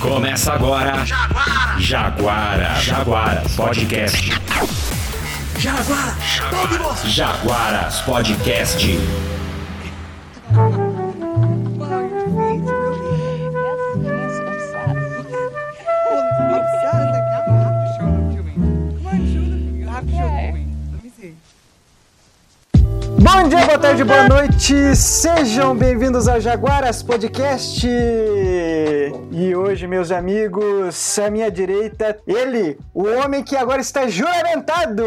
Começa agora. Jaguara. Jaguara. Jaguaras Podcast. Jaguara. Jaguaras, Jaguaras Podcast. Bom dia, boa tarde, boa noite. Sejam bem-vindos ao Jaguaras Podcast. E hoje, meus amigos, à minha direita, ele, o homem que agora está juramentado.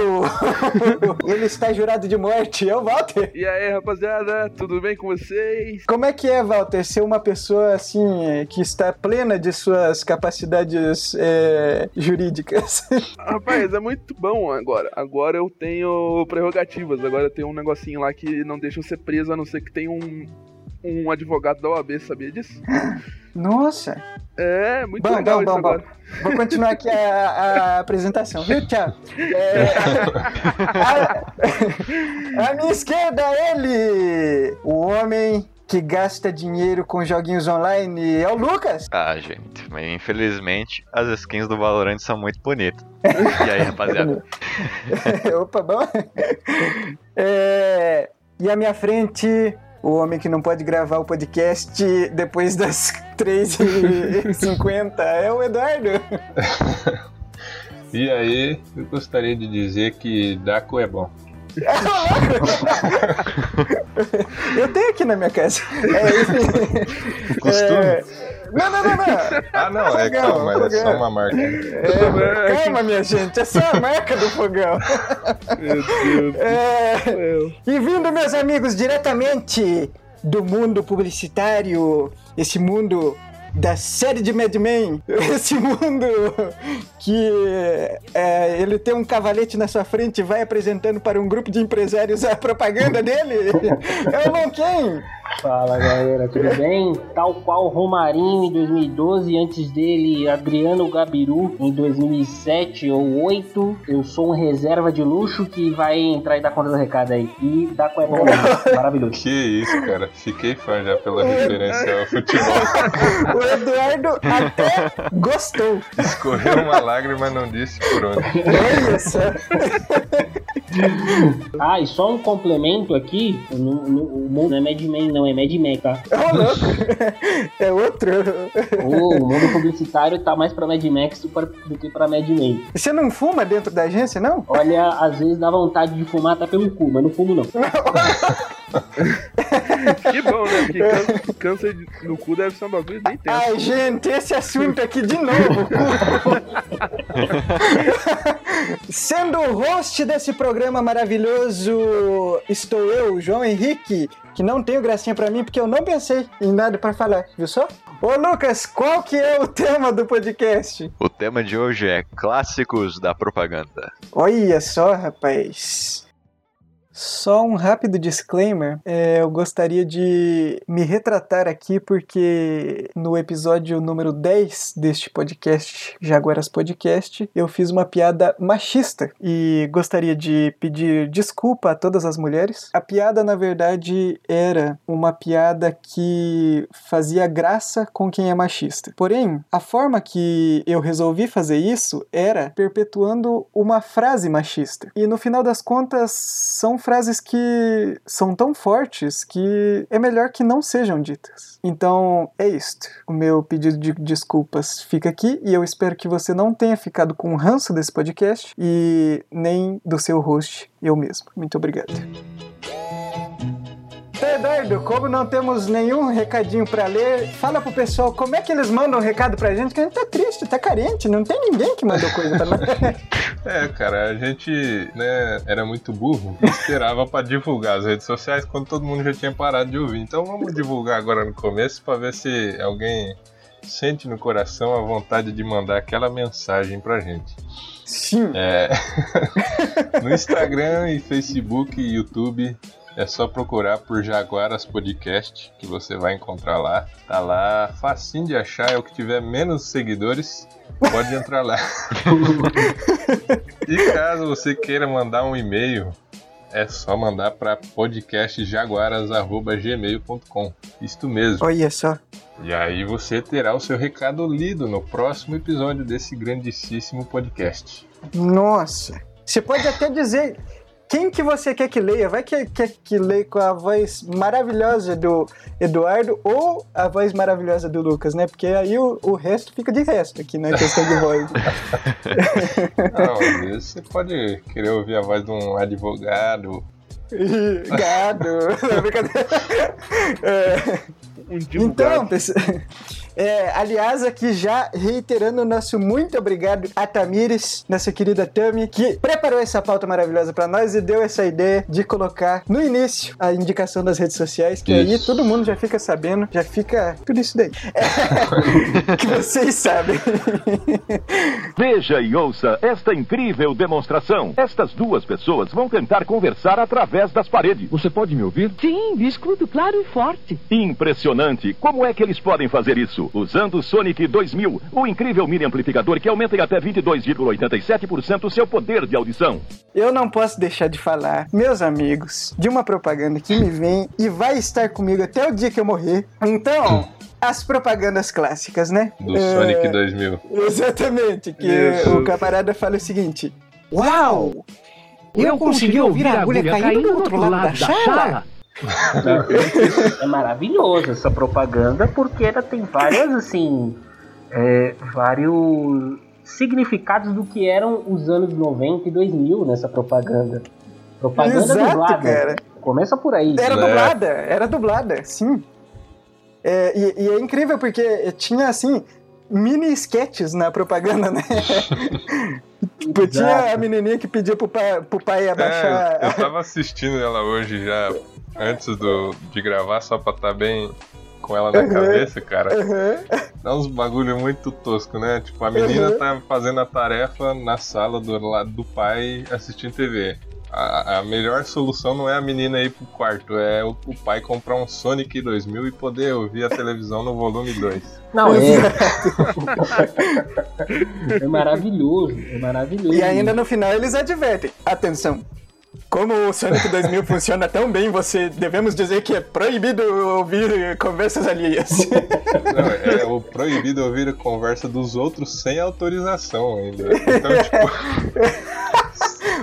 ele está jurado de morte, é o Walter. E aí, rapaziada, tudo bem com vocês? Como é que é, Walter, ser uma pessoa assim que está plena de suas capacidades é, jurídicas? Rapaz, é muito bom agora. Agora eu tenho prerrogativas, agora eu tenho um negocinho lá que não deixa eu ser preso, a não ser que tenha um, um advogado da OAB, sabia disso? Nossa! É, muito bom, legal bom, isso bom, agora. Bom. Vou continuar aqui a, a apresentação, viu, Tchau? É, a, a minha esquerda, ele! O homem que gasta dinheiro com joguinhos online é o Lucas. Ah, gente, mas infelizmente as skins do Valorant são muito bonitas. E aí, rapaziada? Opa, bom. É, e à minha frente, o homem que não pode gravar o podcast depois das 3h50 é o Eduardo. E aí, eu gostaria de dizer que Daco é bom. eu tenho aqui na minha casa. É, Costume? É... Não, não, não, não. Ah, não, é Fogão, calma, é só fogão. uma marca. É, calma, minha gente, essa é a marca do fogão. Meu Deus É, do céu. e vindo, meus amigos, diretamente do mundo publicitário, esse mundo da série de Mad Men, esse mundo que é, ele tem um cavalete na sua frente e vai apresentando para um grupo de empresários a propaganda dele. É o Lonquem. Fala galera, tudo bem? Tal qual Romarinho em 2012, antes dele Adriano Gabiru em 2007 ou 2008. Eu sou um reserva de luxo que vai entrar e dar conta do recado aí. E dá com bom mesmo, maravilhoso. Que isso, cara. Fiquei fã já pela referência ao futebol. O Eduardo até gostou. Escorreu uma lágrima, mas não disse por onde. Olha só. Ah, e só um complemento aqui: o mundo não é Mad Men, não, é Mad Men, tá? Louco. É outro. O, o mundo publicitário tá mais pra Mad Max do pra- do que pra Mad Men. Você não fuma dentro da agência, não? Olha, às vezes dá vontade de fumar até pelo cu, mas não fumo não. Que bom, né? Porque cân- câncer de- no cu deve ser um bagulho bem tenso. Ai, gente, esse assunto aqui de novo. Sendo o host desse programa maravilhoso, estou eu, João Henrique, que não tenho gracinha pra mim porque eu não pensei em nada pra falar, viu só? Ô Lucas, qual que é o tema do podcast? O tema de hoje é clássicos da propaganda. Olha só, rapaz. Só um rápido disclaimer. é, eu gostaria de me retratar aqui porque no episódio número 10 deste podcast, Jaguaras Podcast, eu fiz uma piada machista e gostaria de pedir desculpa a todas as mulheres. A piada, na verdade, era uma piada que fazia graça com quem é machista. Porém, a forma que eu resolvi fazer isso era perpetuando uma frase machista. E no final das contas, são frases que são tão fortes que é melhor que não sejam ditas. Então, é isto. O meu pedido de desculpas fica aqui e eu espero que você não tenha ficado com ranço desse podcast e nem do seu host, eu mesmo. Muito obrigado. Eduardo, como não temos nenhum recadinho pra ler, fala pro pessoal como é que eles mandam um recado pra gente, que a gente tá triste, tá carente, não tem ninguém que mandou coisa pra nós. É, cara, a gente, né, era muito burro e esperava pra divulgar as redes sociais quando todo mundo já tinha parado de ouvir. Então vamos divulgar agora no começo pra ver se alguém sente no coração a vontade de mandar aquela mensagem pra gente. Sim. É, no Instagram e Facebook e YouTube é só procurar por Jaguaras Podcast que você vai encontrar lá. Tá lá, facinho de achar, é o que tiver menos seguidores, pode entrar lá. e caso você queira mandar um e-mail é só mandar para podcastjaguaras.gmail.com. Isto mesmo. Olha só. E aí você terá o seu recado lido no próximo episódio desse grandíssimo podcast. Nossa. Você pode até dizer quem que você quer que leia? Vai que quer que leia com a voz maravilhosa do Eduardo ou a voz maravilhosa do Lucas, né? Porque aí o, o resto fica de resto aqui na questão de voz. Não, você pode querer ouvir a voz de um advogado. Gado. é, Um então, pessoal. É, aliás, aqui já reiterando o nosso muito obrigado a Tamires, nossa querida Tami, que preparou essa pauta maravilhosa pra nós e deu essa ideia de colocar no início a indicação das redes sociais, que aí Isso. todo mundo já fica sabendo, já fica tudo isso daí. É, que vocês sabem. Veja e ouça esta incrível demonstração. Estas duas pessoas vão tentar conversar através das paredes. Você pode me ouvir? Sim, escuto claro e forte. Impressionante! Como é que eles podem fazer isso? Usando o Sonic 2000, o incrível mini amplificador que aumenta em até 22,87% o seu poder de audição. Eu não posso deixar de falar, meus amigos, de uma propaganda que me vem e vai estar comigo até o dia que eu morrer. Então, as propagandas clássicas, né? Do É, Sonic 2000. Exatamente, que Isso. o camarada fala o seguinte: Uau! Eu consegui ouvir a agulha caindo do outro lado da sala. É maravilhoso essa propaganda porque ela tem várias, assim, é, vários significados do que eram os anos 90 e 2000 nessa propaganda. Propaganda Exato, dublada. cara. Começa por aí. Era É. dublada, era dublada, sim. É, e, e é incrível porque tinha assim. Mini sketches na propaganda, né? tipo, tinha a menininha que pedia pro pai, pro pai abaixar. É, eu tava assistindo ela hoje já, antes do, de gravar, só pra estar bem com ela na Uhum. cabeça, cara. Aham. Dá uns bagulho muito tosco, né? Tipo, a menina Uhum. tá fazendo a tarefa na sala do lado do pai assistindo TV. A, a melhor solução não é a menina ir pro quarto, é o, o pai comprar um Sonic 2000 e poder ouvir a televisão no volume 2. Não, é. é maravilhoso. É maravilhoso. E ainda no final eles advertem: atenção. Como o Sonic 2000 funciona tão bem, você devemos dizer que é proibido ouvir conversas alheias. Não, é o proibido ouvir a conversa dos outros sem autorização ainda. Então, tipo,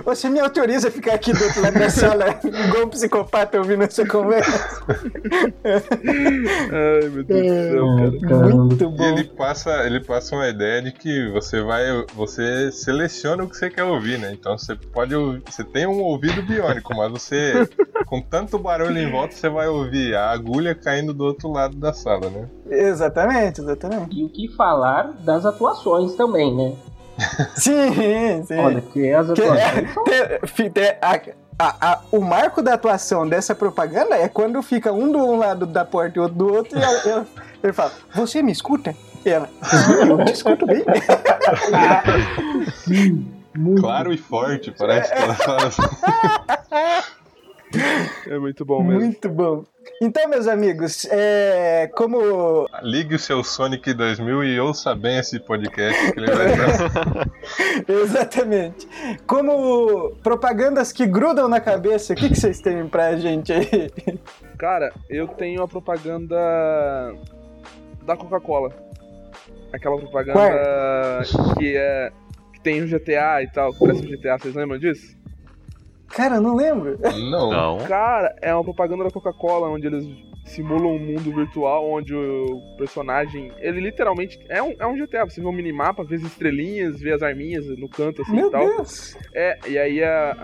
Você me autoriza a ficar aqui do outro lado da sala igual um psicopata ouvindo essa conversa? Ai, meu Deus do céu, cara. Caramba. Muito E bom. ele passa, ele passa uma ideia de que você vai, você seleciona o que você quer ouvir, né? Então você pode, ouvir- você tem um ouvido biônico, mas você, com tanto barulho em volta, você vai ouvir a agulha caindo do outro lado da sala, né? Exatamente, exatamente. E o que falar das atuações também, né? Sim, sim. Olha, que as Que atuações é- são te- fi- te- a- a- a- o marco da atuação dessa propaganda é quando fica um do um lado da porta e outro do outro e ela- ela- ele fala, você me escuta? E ela, "Sim, eu te escuto bem. Claro e forte, parece que ela fala assim. É muito bom mesmo. Muito bom. Então, meus amigos, é, como Ligue o seu Sonic 2000 e ouça bem esse podcast que ele vai dar. Exatamente. Como propagandas que grudam na cabeça, o que, que vocês têm pra gente aí? Cara, eu tenho a propaganda da Coca-Cola. Aquela propaganda que é. que tem o GTA e tal, que parece um GTA, vocês lembram disso? Cara, eu não lembro. Não. Não. Cara, é uma propaganda da Coca-Cola onde eles simulam um mundo virtual onde o personagem. Ele literalmente. É um, é um GTA, você vê um minimapa, vê as estrelinhas, vê as arminhas no canto assim Meu e tal. Deus. É, e aí a,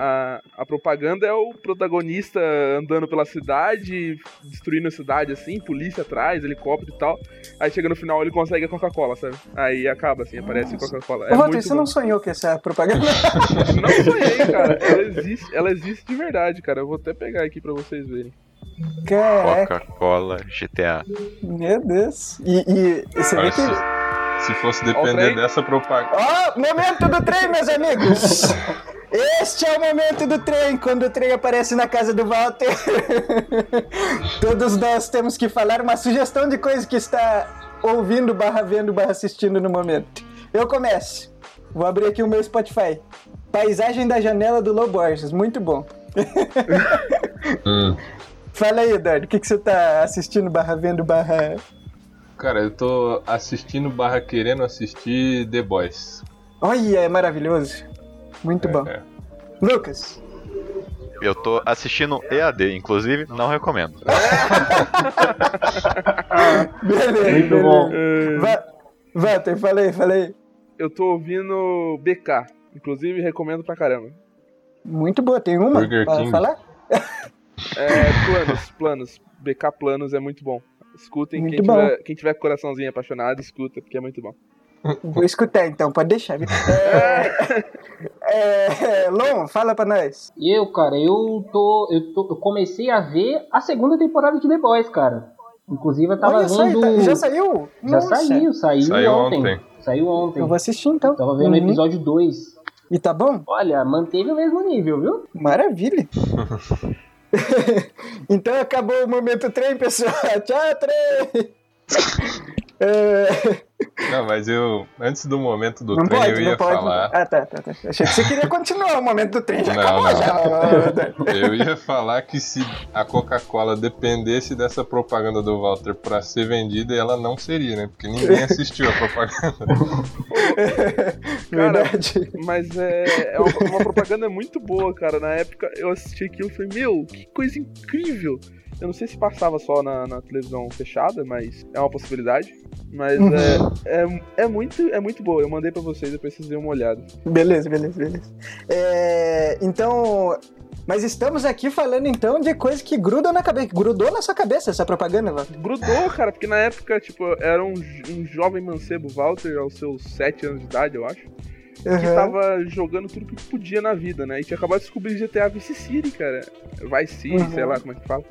a, a propaganda é o protagonista andando pela cidade, destruindo a cidade assim, polícia atrás, helicóptero e tal. Aí chega no final ele consegue a Coca-Cola, sabe? Aí acaba assim, aparece Coca-Cola. É Ô, Walter, muito você bom. não sonhou com essa propaganda? Não sonhei, cara. Ela existe, ela existe de verdade, cara. Eu vou até pegar aqui pra vocês verem. Coca-Cola, GTA. meu Deus. E, e você vê que. se, se fosse depender dessa propaganda. Ó, momento do trem, meus amigos! Este é o momento do trem, quando o trem aparece na casa do Walter. Todos nós temos que falar uma sugestão de coisa que está ouvindo, barra vendo, barra assistindo no momento. Eu começo. Vou abrir aqui o meu Spotify. Paisagem da janela do Loborges, muito bom. Hum. Fala aí, Eduardo, o que, que você tá assistindo, barra vendo, barra. Cara, eu tô assistindo barra querendo assistir The Boys. Olha, é maravilhoso. Muito bom. É, é. Lucas, Eu tô assistindo EAD, inclusive não recomendo. beleza. Muito beleza. bom. Va Walter, falei, falei. Eu tô ouvindo BK. Inclusive, recomendo pra caramba. Muito boa, tem uma Burger pra King. falar? É, planos, planos. BK Planos é muito bom. Escutem, Muito quem bom. tiver, quem tiver coraçãozinho apaixonado, escuta, porque é muito bom. Vou escutar então, pode deixar. viu? É, é, Lon, fala pra nós. Eu, cara, eu tô, eu tô. Eu comecei a ver a segunda temporada de The Boys, cara. Inclusive eu tava Olha vendo. tá- já saiu? Já Nossa, saiu, saiu, Saiu ontem. ontem. Saiu ontem. Eu vou assistir então. Tava vendo o Uhum. episódio 2. E tá bom? Olha, manteve o mesmo nível, viu? Maravilha. então acabou o momento trem, pessoal. Tchau, trem. É, Não, mas eu, antes do momento do não trem, pode, eu ia pode. falar. Ah, tá, tá, tá. Achei que você queria continuar o momento do trem. Já Não, acabou, não. já. Eu ia falar que se a Coca-Cola dependesse dessa propaganda do Walter pra ser vendida, ela não seria, né? Porque ninguém assistiu a propaganda. Verdade. Mas é, é uma, uma propaganda muito boa, cara. Na época eu assisti aquilo e falei, meu, que coisa incrível. Eu não sei se passava só na, na televisão fechada, mas é uma possibilidade. Mas Uhum. é, é, é, muito, é muito boa. Eu mandei pra vocês, depois vocês dêem uma olhada. Beleza, beleza, beleza. É, então. Mas estamos aqui falando então de coisa que gruda na cabeça. Grudou na sua cabeça essa propaganda, Walter. Grudou, cara, porque na época, tipo, era um, um jovem mancebo Walter, aos seus 7 anos de idade, eu acho. Que Uhum. tava jogando tudo que podia na vida, né? E tinha acabado de descobrir GTA Vice City, cara. Vice City, Uhum. sei lá como é que fala.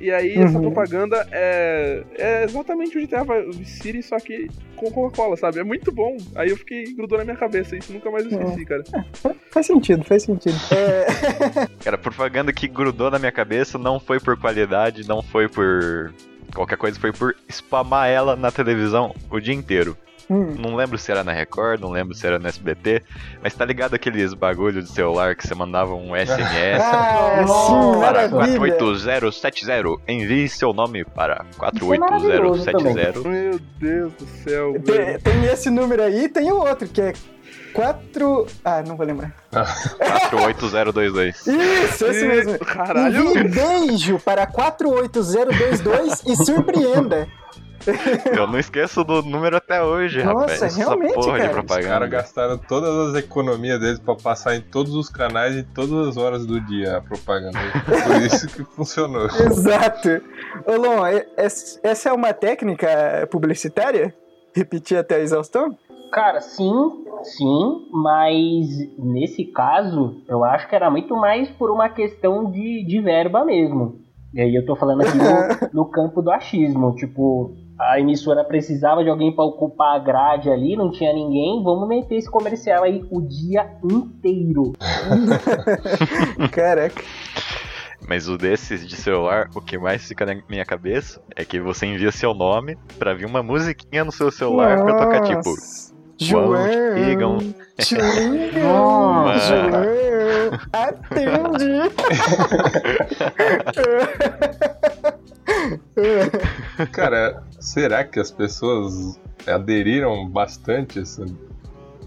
E aí essa Uhum. propaganda é, é exatamente o GTA Vice City, só que com Coca-Cola, sabe? É muito bom. Aí eu fiquei, grudou na minha cabeça, isso nunca mais eu esqueci, cara. Faz sentido, faz sentido. É, Cara, a propaganda que grudou na minha cabeça não foi por qualidade, não foi por qualquer coisa, foi por spamar ela na televisão o dia inteiro. Hum, Não lembro se era na Record, não lembro se era no SBT, mas tá ligado aqueles bagulho de celular que você mandava um SMS ah, sim, para maravilha. 48070. Envie seu nome para Isso é maravilhoso 48070. Meu Deus do céu, Tem, velho. tem esse número aí e tem o outro, que é 4. Ah, não vou lembrar. 48022. Isso, esse mesmo. Caralho, Envie beijo para 48022 e surpreenda. Eu não esqueço do número até hoje, Nossa, rapaz. Essa realmente, porra cara. de Os propaganda. caras gastaram todas as economias deles pra passar em todos os canais e todas as horas do dia a propaganda. Por isso que funcionou. Exato. Ô, Lon, essa é uma técnica publicitária? Repetir até a exaustão? Cara, sim, sim, mas nesse caso, eu acho que era muito mais por uma questão de, de verba mesmo. E aí eu tô falando aqui no, no campo do achismo, tipo, a emissora precisava de alguém pra ocupar a grade ali, não tinha ninguém, vamos meter esse comercial aí o dia inteiro. Caraca. Mas o desses de celular, o que mais fica na minha cabeça é que você envia seu nome pra vir uma musiquinha no seu celular pra tocar tipo. João. Julinho, Nossa. João, atende. Cara, será que as pessoas aderiram bastante a essa,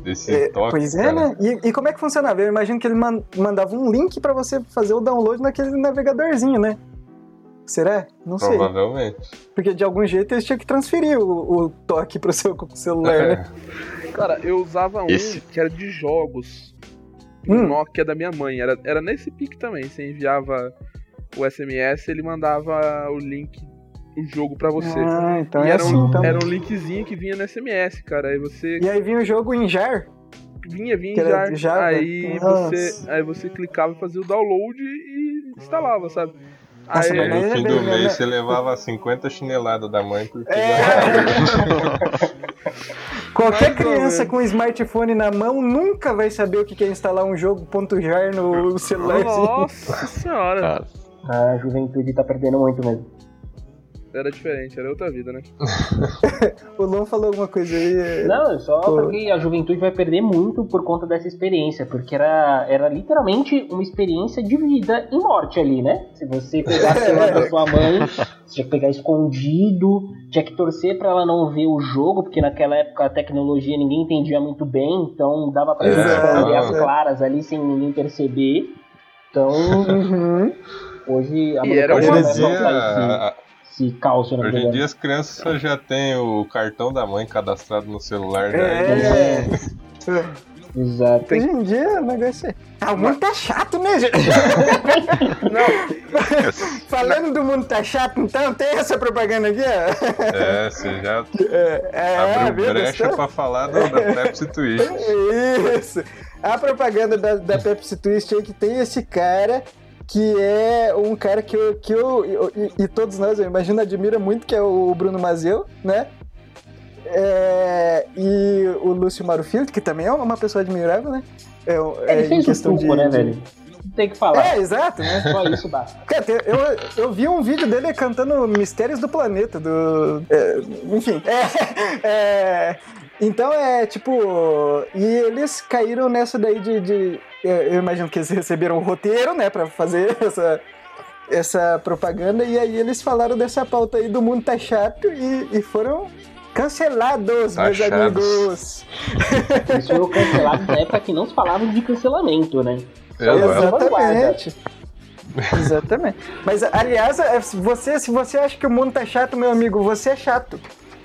esse É, toque? pois é, cara? né? E, e como é que funcionava? Eu imagino que ele man- mandava um link pra você fazer o download naquele navegadorzinho, né? Será? Não sei. Provavelmente. Porque de algum jeito eles tinham que transferir o, o toque pro seu celular, né? Cara, eu usava um Esse. que era de jogos. Hum. Um Nokia da minha mãe. Era, era nesse pique também. Você enviava o SMS, ele mandava o link, o jogo pra você. Ah, então e é era, assim, um, então. era um linkzinho que vinha no SMS, cara. Aí você E aí vinha o jogo em jar. vinha, vinha Que de Java? Aí Nossa. você, aí você clicava e fazia o download e instalava, sabe? Nossa, aí, No é fim bem, do né, mês né? você levava 50 chineladas da mãe porque É. Qualquer Mais criança com smartphone na mão nunca vai saber o que é instalar um jogo .jar no celularzinho. Nossa senhora. A juventude tá perdendo muito mesmo. Era diferente, era outra vida, né? O Lon falou alguma coisa aí. Não, é só Pô. porque a juventude vai perder muito por conta dessa experiência, porque era, era literalmente uma experiência de vida e morte ali, né? Se você pegasse a celular da sua mãe, você tinha que pegar escondido, tinha que torcer pra ela não ver o jogo, porque naquela época a tecnologia ninguém entendia muito bem, então dava pra gente É, esconder não. as claras ali sem ninguém perceber. Então, Uhum. hoje a E era Hoje molecada caos na hoje em dia as crianças já têm o cartão da mãe cadastrado no celular. já. É. Exato. Hoje em dia o negócio é. Ah, o mundo tá chato, né, gente? Falando do mundo tá chato, então tem essa propaganda aqui, ó. É, você já É, é, abriu brecha pra falar do- da Pepsi Twist. Isso. A propaganda da, da Pepsi Twist aí que tem esse cara que é um cara que eu, que eu, eu- e, todos nós, eu imagino, admira muito, que é o Bruno Mazeu, né? É, e o Lúcio Marufield, que também é uma pessoa admirável, né? É, é, Ele fez o questão truco, de- né, de- velho? Não tem o que falar. É, exato, né? Só isso basta. Cara, eu, eu vi um vídeo dele cantando Mistérios do Planeta, do. é, enfim. É, é, então é tipo. E eles caíram nessa daí de. de- eu imagino que eles receberam o roteiro, né, pra fazer essa. Essa propaganda, e aí eles falaram dessa pauta aí do mundo tá chato e, e foram cancelados, meus Taxados. amigos. Eles foram cancelados na época que não se falava de cancelamento, né? Exatamente. Exatamente. Mas, aliás, é, se você, se você acha que o mundo tá chato, meu amigo, você é chato.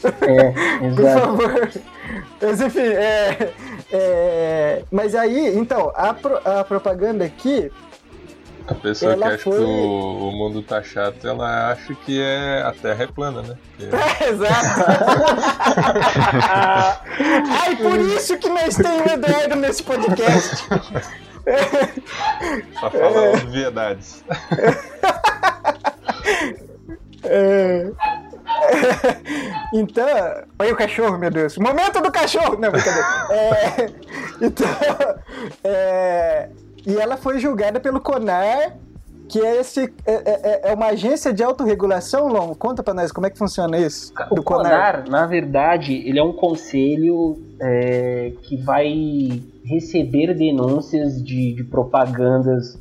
É, Por exato. favor. Mas, enfim, é, é, Mas aí, então, a, pro- a propaganda aqui. A pessoa que acha foi- que o, o mundo tá chato, ela acha que é, a Terra é plana, né? Porque Exato. Ai, por isso que nós temos o Eduardo nesse podcast. só fala obviedades. É. Então, olha o cachorro, meu Deus. Momento do cachorro! Não, brincadeira. É, então, é, e ela foi julgada pelo CONAR, que é, esse, é, é- é uma agência de autorregulação, Lon. Conta pra nós como é que funciona isso. O CONAR, na verdade, ele é um conselho é, que vai receber denúncias de, de propagandas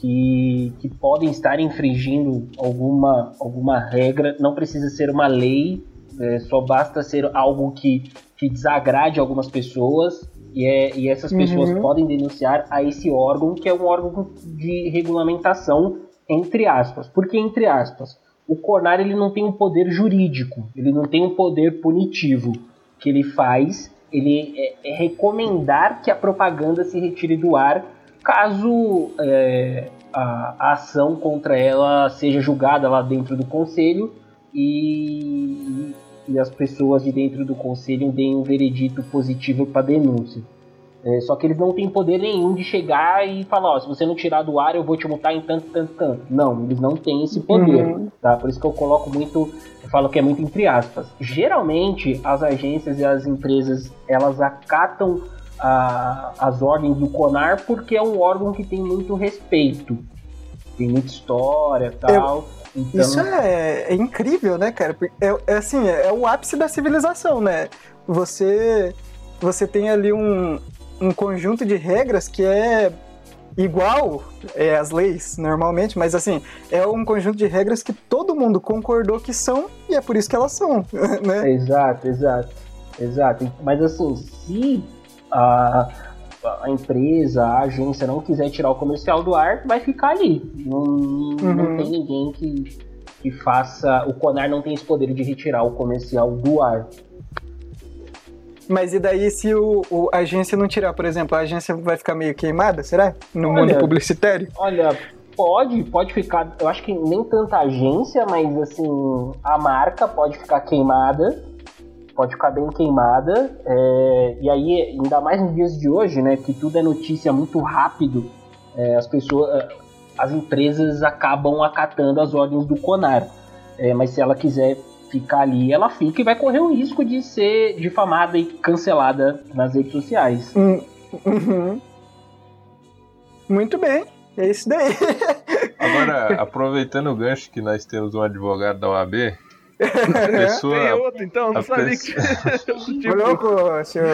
que, que podem estar infringindo alguma, alguma regra. Não precisa ser uma lei, é, só basta ser algo que, que desagrade algumas pessoas. E, é- e essas pessoas Uhum. podem denunciar a esse órgão, que é um órgão de regulamentação, entre aspas. Por que entre aspas? o CONAR ele não tem um poder jurídico, ele não tem um poder punitivo. O que ele faz, ele é, é recomendar que a propaganda se retire do ar caso é, a, a ação contra ela seja julgada lá dentro do conselho e, e as pessoas de dentro do conselho deem um veredito positivo para a denúncia. É, só que eles não têm poder nenhum de chegar e falar, ó, se você não tirar do ar, eu vou te multar em tanto, tanto, tanto. Não, eles não têm esse poder, Uhum. tá? Por isso que eu coloco muito, eu falo que é muito entre aspas. Geralmente, as agências e as empresas, elas acatam a- as ordens do CONAR porque é um órgão que tem muito respeito. Tem muita história tal. Então, Isso é, é incrível, né, cara? É, é assim, é, é o ápice da civilização, né? Você, você tem ali um, um conjunto de regras que é igual é, às leis, normalmente, mas assim, é um conjunto de regras que todo mundo concordou que são e é por isso que elas são, né? Exato, exato, exato. Mas assim, se a, a empresa, a agência não quiser tirar o comercial do ar, vai ficar ali. Não, não Uhum. tem ninguém que, que faça. O Conar não tem esse poder de retirar o comercial do ar. Mas e daí se o, o- a agência não tirar, por exemplo, a agência vai ficar meio queimada, será? No Olha, mundo publicitário? Olha, pode, pode ficar. Eu acho que nem tanta agência, mas assim, a marca pode ficar queimada. Pode ficar bem queimada. é, e aí, ainda mais nos dias de hoje, né? Que tudo é notícia muito rápido. é, as pessoas. é, As empresas acabam acatando as ordens do CONAR. É, mas se ela quiser ficar ali, ela fica e vai correr o risco de ser difamada e cancelada nas redes sociais. Hum, uhum. Muito bem, é isso daí. Agora, aproveitando o gancho que nós temos um advogado da OAB, A Tem pessoa, outro, então? Não a sabia pessoa- que outro tipo. louco, seu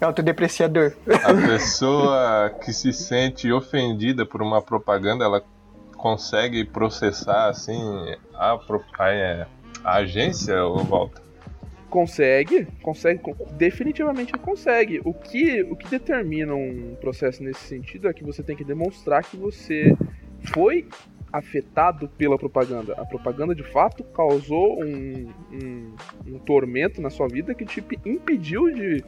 autodepreciador. a pessoa que se sente ofendida por uma propaganda, ela consegue processar assim a, pro- a, é, a agência ou volta? Consegue, consegue, con- definitivamente consegue. O que, o que determina um processo nesse sentido é que você tem que demonstrar que você foi afetado pela propaganda. A propaganda de fato causou um, um, um tormento na sua vida que te p- impediu de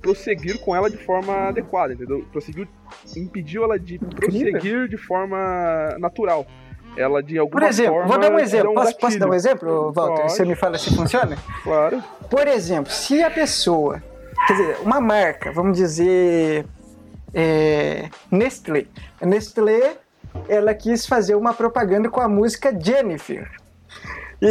prosseguir com ela de forma adequada, entendeu? Prosseguiu, impediu ela de prosseguir de forma natural. Ela de alguma Por exemplo, forma. vou dar um exemplo. deu Posso, posso dar um exemplo, Walter? Pode. Você me fala se funciona? Claro. Por exemplo, se a pessoa, quer dizer, uma marca, vamos dizer, é, Nestlé. A Nestlé, ela quis fazer uma propaganda com a música Jennifer. E,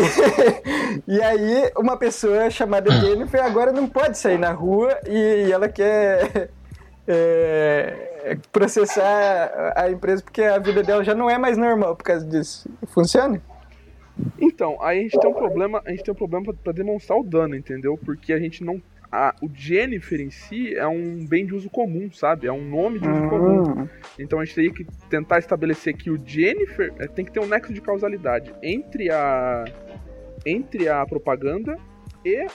e aí, uma pessoa chamada Jennifer agora não pode sair na rua e, e ela quer é, processar a empresa porque a vida dela já não é mais normal por causa disso. Funciona? Então, aí a gente tem um problema, a gente tem um problema pra demonstrar o dano, entendeu? Porque a gente não. A- o Jennifer em si é um bem de uso comum, sabe? É um nome de uso comum. Hum, Então a gente teria que tentar estabelecer que o Jennifer é, tem que ter um nexo de causalidade entre a entre a propaganda e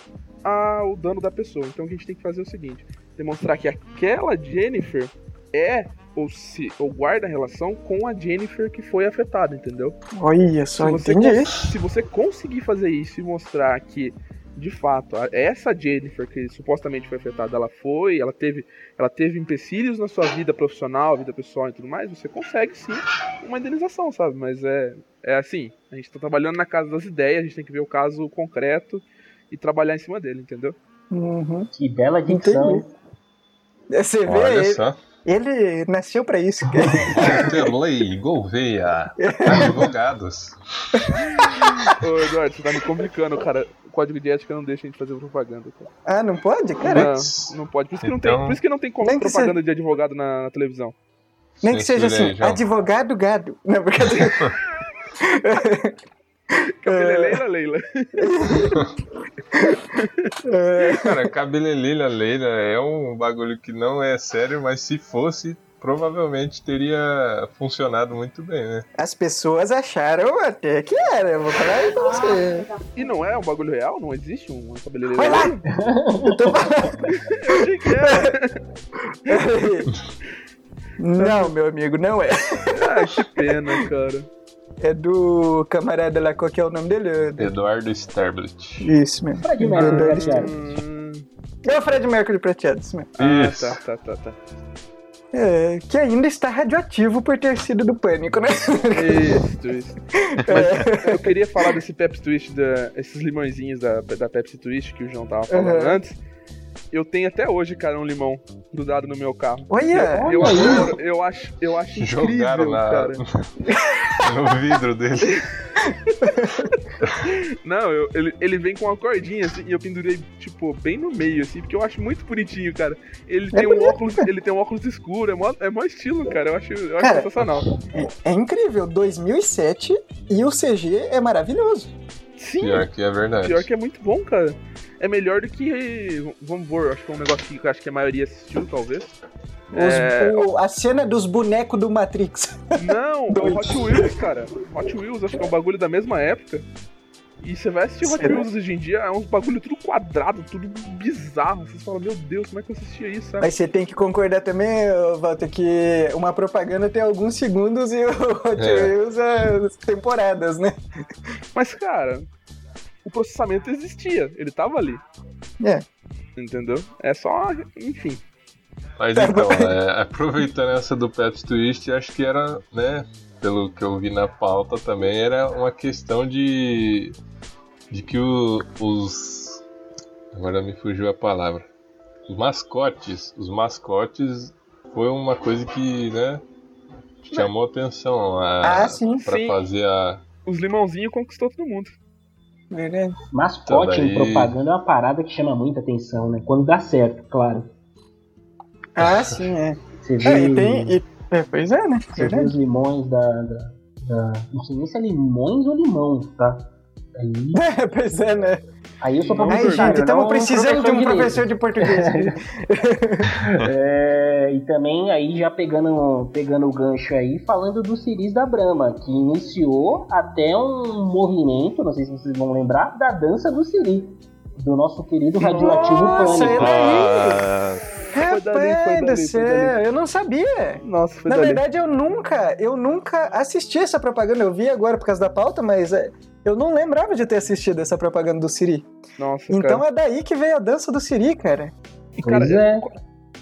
a- o dano da pessoa. Então o que a gente tem que fazer é o seguinte: demonstrar que aquela Jennifer é ou se ou guarda relação com a Jennifer que foi afetada, entendeu? olha só, se você, entendi. se você conseguir fazer isso e mostrar que de fato essa Jennifer que supostamente foi afetada, ela foi, ela teve, ela teve empecilhos na sua vida profissional, vida pessoal e tudo mais, você consegue sim uma indenização, sabe? Mas é, é assim, a gente tá trabalhando na casa das ideias, a gente tem que ver o caso concreto e trabalhar em cima dele, entendeu? Uhum. Que bela dicção. Entendi. Você vê, Olha ele, só. ele nasceu pra isso. cara. Interlei, Gouveia, advogados. Ô Eduardo, você tá me complicando, cara. Código de ética não deixa a gente fazer propaganda. Cara. ah, não pode? Cara, Não, não pode. Por isso que não tem, Então- por isso que não tem como propaganda de advogado na, na televisão. nem que seja assim, João. advogado gado. Não, brincadeira. Cabeleleira, Leila. É, Cara, cabelelilha leila é um bagulho que não é sério, mas se fosse, provavelmente teria funcionado muito bem, né? as pessoas acharam até que era, eu vou falar aí pra você. E não é um bagulho real? Não existe um cabeleireiro Vai lá! Eu tô falando. Eu achei que era. Não, meu amigo, não é. Ah, que pena, cara. É do camarada lá, qual que é o nome dele? Eduardo Sterblit. Isso mesmo. Fred Mercury prateado. Hum, É o Fred Mercury prateado, isso mesmo. ah, Isso. tá, tá, tá, tá. É, que ainda está radioativo por ter sido do pânico, né? Isso, isso. Mas eu queria falar desse Pepsi Twist, da, esses limãozinhos da, da Pepsi Twist que o João tava falando Uhum. antes. Eu tenho até hoje, cara, um limão grudado no meu carro. Olha! Eu, adoro, eu acho, eu acho Jogaram incrível, na- cara. no vidro dele. Não, eu- ele, ele vem com uma cordinha assim, e eu pendurei, tipo, bem no meio, assim, porque eu acho muito bonitinho, cara. Ele tem um óculos, ele tem um óculos escuro, é mó, é mó estilo, cara. Eu acho, eu acho Cara, sensacional. É, é incrível, 2007 e o CG é maravilhoso. Sim, Pior que é verdade. pior que é muito bom, cara. É melhor do que. Vamos ver, acho que é um negócio que eu acho que a maioria assistiu, talvez. Os- É, o- a cena dos bonecos do Matrix. Não, o Hot Wheels, cara. Hot Wheels, acho que é um bagulho da mesma época. E você vai assistir Hot Será? Wheels hoje em dia, é uns bagulho tudo quadrado, tudo bizarro. Você fala, meu Deus, como é que eu assistia isso, sabe? Mas você tem que concordar também, Walter, que uma propaganda tem alguns segundos e o Hot É. Wheels é temporadas, né? Mas, cara, o processamento existia, ele tava ali. É. Entendeu? É só, enfim. Mas Tá então, é, aproveitando essa do Pepsi Twist, acho que era, né, pelo que eu vi na pauta também, era uma questão de. De que o- os. Agora me fugiu a palavra. Os mascotes. Os mascotes foi uma coisa que, né, chamou atenção a, Ah, sim, pra sim. fazer a. Os limãozinhos conquistou todo mundo. Verdade. Mascote Então, em daí- propaganda é uma parada que chama muita atenção, né? Quando dá certo, claro. Ah, sim, é. Você vê, É, e tem. e- é, pois é, né? você vê os limões da, da, da- Não sei nem se é limões ou limão, tá? Aí, pois é, né? aí eu sou Não, Aí, gente, estamos não precisando de um direito. professor de português. É, e também aí já pegando, pegando o gancho aí, falando do Ciris da Brahma, que iniciou até um movimento, não sei se vocês vão lembrar, da dança do Siri. Do nosso querido radioativo Nossa, Pânico. é Ah, Foi dali, foi Rapaz dali, do foi céu, dali. eu não sabia. Nossa, foi Na dali. verdade, eu nunca, eu nunca assisti essa propaganda. Eu vi agora por causa da pauta, mas é, eu não lembrava de ter assistido essa propaganda do Siri. Nossa, Então cara. é daí que veio a dança do Siri, cara. E, cara, Pois é.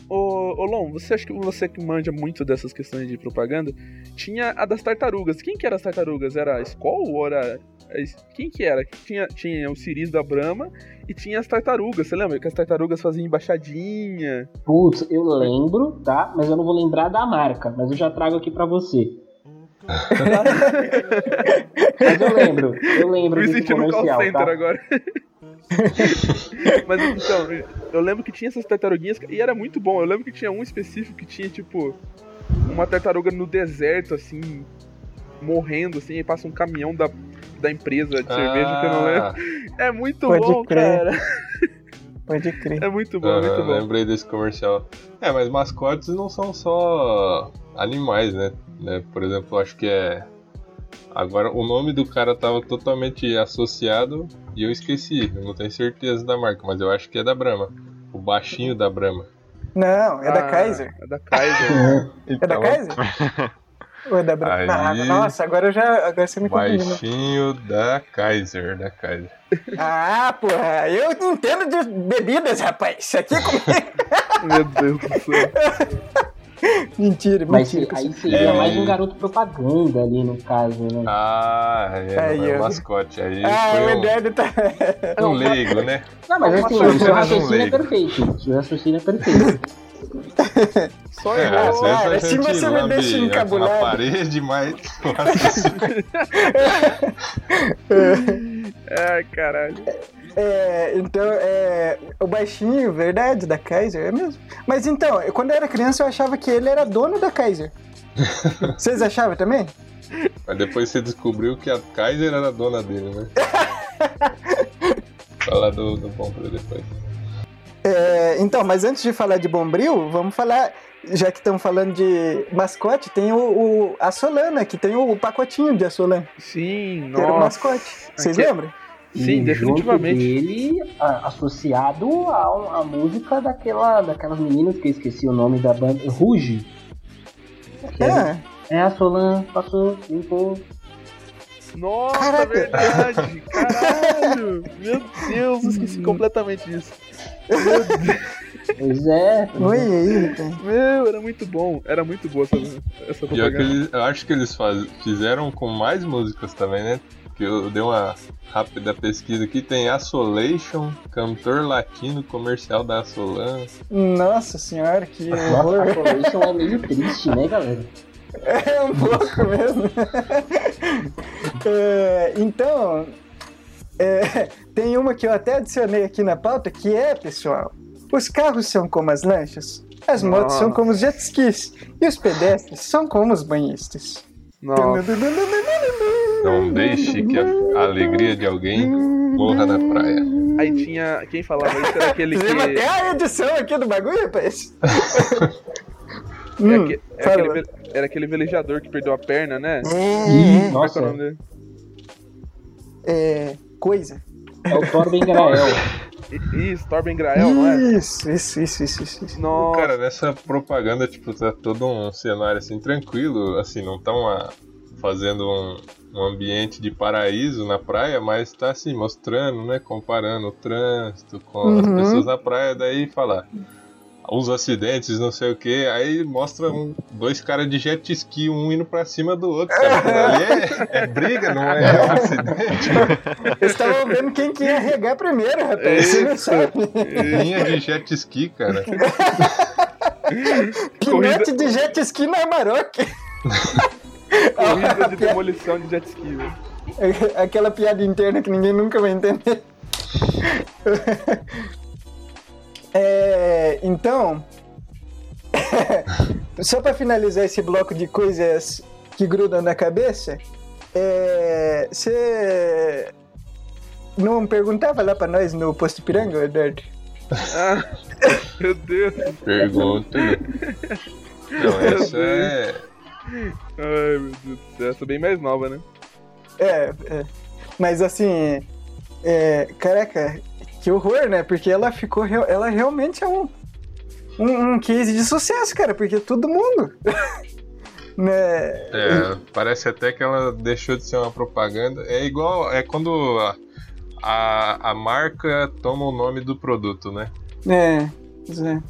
Ô, ô Lon, você acha que você que manja muito dessas questões de propaganda? Tinha a das tartarugas. Quem que era as tartarugas? Era a Skol ou era. Quem que era? Tinha, tinha o Ciris da Brahma e tinha as tartarugas. Você lembra que as tartarugas faziam embaixadinha? Putz, eu lembro, tá? Mas eu não vou lembrar da marca, mas eu já trago aqui pra você. mas eu lembro, eu lembro Me sentindo um call comercial, center tá? agora. Mas então, eu lembro que tinha essas tartaruguinhas e era muito bom. Eu lembro que tinha um específico que tinha, tipo, uma tartaruga no deserto, assim, morrendo, assim, e passa um caminhão da, da empresa de cerveja que eu não lembro. É muito Pode bom, crer. cara. Pode crer. É muito bom, é Aham, muito bom. lembrei desse comercial. É, mas mascotes não são só animais, né? né? Por exemplo, acho que é. Agora, o nome do cara tava totalmente associado e eu esqueci. Eu não tenho certeza da marca, mas eu acho que é da Brahma. O baixinho da Brahma. Não, é da Ah, Kaiser. É da Kaiser. É da Então, Kaiser? É da? Aí- nossa, agora eu já. Agora você me confundiu. Baixinho da Kaiser, da Kaiser. Ah, porra, eu entendo de bebidas, rapaz. Isso aqui é comigo. Meu Deus do céu. mentira, Mas mentira. aí seria É. mais um garoto propaganda ali no caso, né? Ah, é, Aí, é o mascote. Aí Ah, o Eduardo tá. um, leigo, né? Não, mas assim, sorte, o seu um raciocínio é perfeito. O seu raciocínio é perfeito. Só É, vezes cara, se você me deixa na encabulado. parede, mas Ai, caralho. É, então, é, o baixinho, verdade, da Kaiser, é mesmo. Mas então, quando eu era criança, eu achava que ele era dono da Kaiser. Vocês achavam também? Mas depois você descobriu que a Kaiser era a dona dele, né? Falar do, do bom pra depois. É, então, mas antes de falar de Bombril, vamos falar, já que estamos falando de mascote, tem o, o a Solana, que tem o pacotinho de Assolan, Sim, que era o nossa. mascote. Vocês Aqui- lembram? Sim, E definitivamente. A- associado a, a música daquela, daquelas meninas que eu esqueci o nome da banda. Ruge. É, É, é a Solan, passou, limpou. Nossa, Caraca. verdade! Caralho! Meu Deus, eu esqueci completamente disso. Pois é. oi aí, cara. meu, era muito bom. Era muito boa essa, essa Pior que propaganda. eles, eu acho que eles faz, fizeram com mais músicas também, né? Que eu dei uma rápida pesquisa aqui, tem Assolation, cantor latino comercial da Solan. Nossa senhora, que horror. a Corporation é meio triste, né, galera? É um pouco mesmo. É, então, é, tem uma que eu até adicionei aqui na pauta, que é, pessoal, os carros são como as lanchas, as motos são Nossa. como os jet skis, e os pedestres são como os banhistas. Nossa, Não deixe que a, alegria de alguém morra na praia. aí tinha. Quem falava isso era aquele que. Até a edição aqui do bagulho, rapaz. é Hum, aque- é aquele era aquele velejador que perdeu a perna, né? Como é que é o nossa, nome dele? É, coisa. É o Torben Grael. Isso, Torben Grael, não é? Isso, isso, isso, isso, isso. Nossa, Cara, nessa propaganda, tipo, tá todo um cenário assim tranquilo, assim, não tão ah, fazendo um, um ambiente de paraíso na praia, mas tá assim, mostrando, né, comparando o trânsito com as Uhum. pessoas na praia, daí fala os acidentes, não sei o que, aí mostra um, dois caras de jet ski, um indo pra cima do outro, cara. Ali é, é briga, não é um acidente. Eles estavam vendo quem que ia regar primeiro, rapaz. Você não Isso. sabe. Linha de jet ski, cara. Pilote de jet ski na Amarok. corrida de demolição de jet ski, velho. Aquela piada interna que ninguém nunca vai entender. É, então, só para finalizar esse bloco de coisas que grudam na cabeça, é, você não perguntava lá pra nós no posto Piranga, Eduardo? Ah, meu Deus. Pergunta. Não, essa é. Ai, meu Deus do céu. Essa é bem mais nova, né? É, é. Mas assim, é, caraca, que horror, né? Porque ela ficou, real- ela realmente é um, um, um case de sucesso, cara, porque todo mundo, né? É, parece até que ela deixou de ser uma propaganda. É igual. É quando a, a, a marca toma o nome do produto, né? É, é.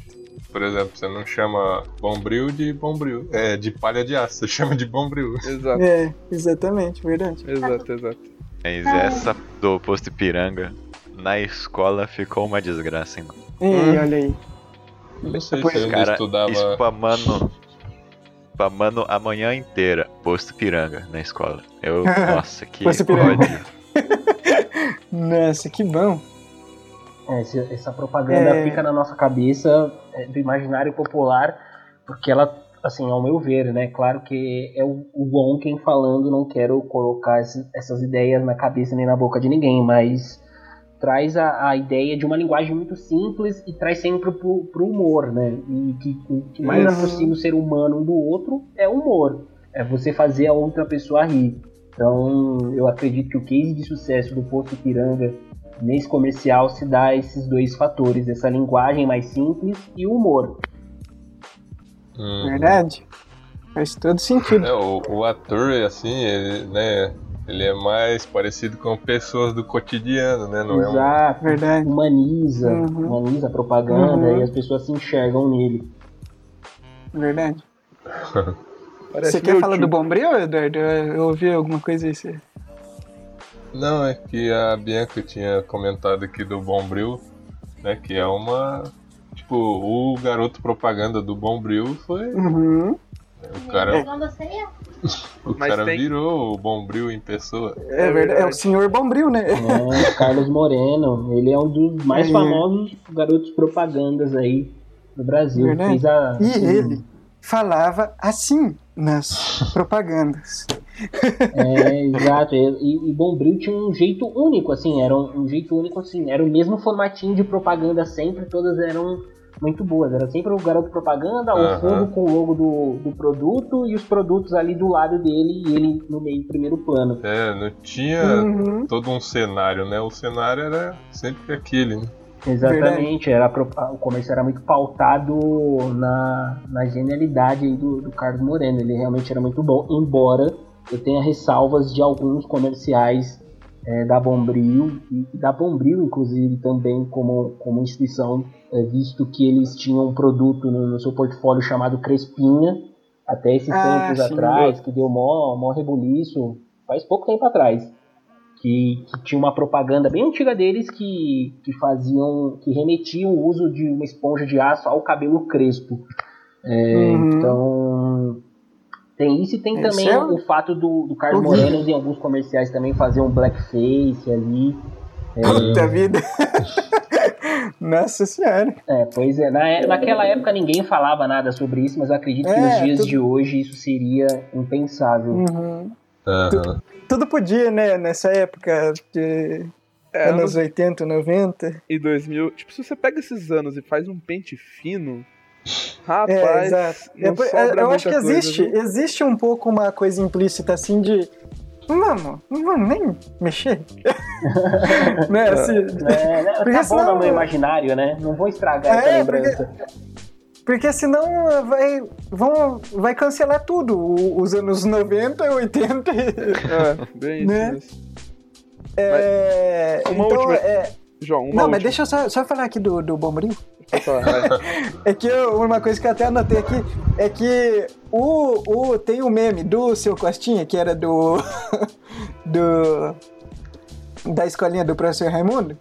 Por exemplo, você não chama Bombril de Bombril. É, de palha de aço, você chama de Bombril. Exato, É, exatamente, verdade. exato, exato. Mas essa do posto Ipiranga na escola ficou uma desgraça, hein? E olha aí. Não sei Pois, se Cara, estudava. spamando. Spamando a manhã inteira, posto Piranga na escola. Eu, nossa, que ódio. Nossa, que bom. É, esse- essa propaganda É. fica na nossa cabeça é, do imaginário popular, porque ela, assim, ao meu ver, né? Claro que é o, o Gon quem falando, não quero colocar esse- essas ideias na cabeça nem na boca de ninguém, mas traz a, a ideia de uma linguagem muito simples e traz sempre pro, pro humor, né? E que, que mais Uhum. aproxima o ser humano um do outro é o humor. É você fazer a outra pessoa rir. Então, eu acredito que o case de sucesso do Posto Piranga nesse comercial se dá a esses dois fatores, essa linguagem mais simples e o humor. Hum. Verdade. Faz todo sentido. É, o, o ator, assim, ele, né? Ele é mais parecido com pessoas do cotidiano, né? Não é um. Exato, Verdade. humaniza, Uhum. humaniza a propaganda Uhum. e as pessoas se enxergam nele. Verdade. Parece Você quer falar tio. do Bombril, Eduardo? Eu ouvi alguma coisa aí. Você... Não, é que a Bianca tinha comentado aqui do Bombril, né? Que é uma. Tipo, o garoto propaganda do Bombril foi. Uhum. O cara, o Mas cara tem- virou o Bombril em pessoa. É, verdade. É o senhor Bombril, né? É, Carlos Moreno, ele é um dos mais É. famosos garotos propagandas aí do Brasil. Fez a, E ele falava assim nas propagandas. É, exato. E, e Bombril tinha um jeito único, assim, era um, um jeito único, assim, era o mesmo formatinho de propaganda sempre, todas eram muito boas. Era sempre o garoto propaganda, Aham. o fundo com o logo do, do produto e os produtos ali do lado dele e ele no meio primeiro plano. É, não tinha Uhum. todo um cenário, né? O cenário era sempre aquele, né? Exatamente, era o comércio era muito pautado na, na genialidade aí do, do Carlos Moreno. Ele realmente era muito bom, embora eu tenha ressalvas de alguns comerciais é, da Bombril e da Bombril, inclusive, também como, como instituição, é, visto que eles tinham um produto no, no seu portfólio chamado Crespinha, até esses Ah, tempos sim. atrás, que deu mó, mó rebuliço, faz pouco tempo atrás que, que tinha uma propaganda bem antiga deles que, que faziam, que remetiam o uso de uma esponja de aço ao cabelo crespo. É, Uhum. Então tem isso e tem Esse também é o- fato do, do Carlos Horrível. Moreno em alguns comerciais também fazer um blackface ali. Puta vida. Nossa senhora. É, pois é, na, naquela época ninguém falava nada sobre isso, mas eu acredito que É, nos dias tudo- de hoje isso seria impensável. Uhum. Aham. Tudo podia, né? Nessa época de É, anos anos 80, 90. e 2000. Tipo, se você pega esses anos e faz um pente fino, É, rapaz, É sobra eu acho que coisa, existe, viu? existe um pouco uma coisa implícita assim de. Vamos, não vamos nem mexer. né? Assim, É, né, Porque tá bom senão- no meu imaginário, né? Não vou estragar essa É, lembrança. Porque senão vai, vão, vai cancelar tudo. o- Os anos 90, 80. É, bem isso Né? mesmo. É, Uma então, última- é, João, uma não, mas última. deixa eu só, só falar aqui do, do Bombril. É que eu- uma coisa que eu até anotei aqui é que o, o, tem o meme do seu Costinha, que era do. do. da escolinha do professor Raimundo.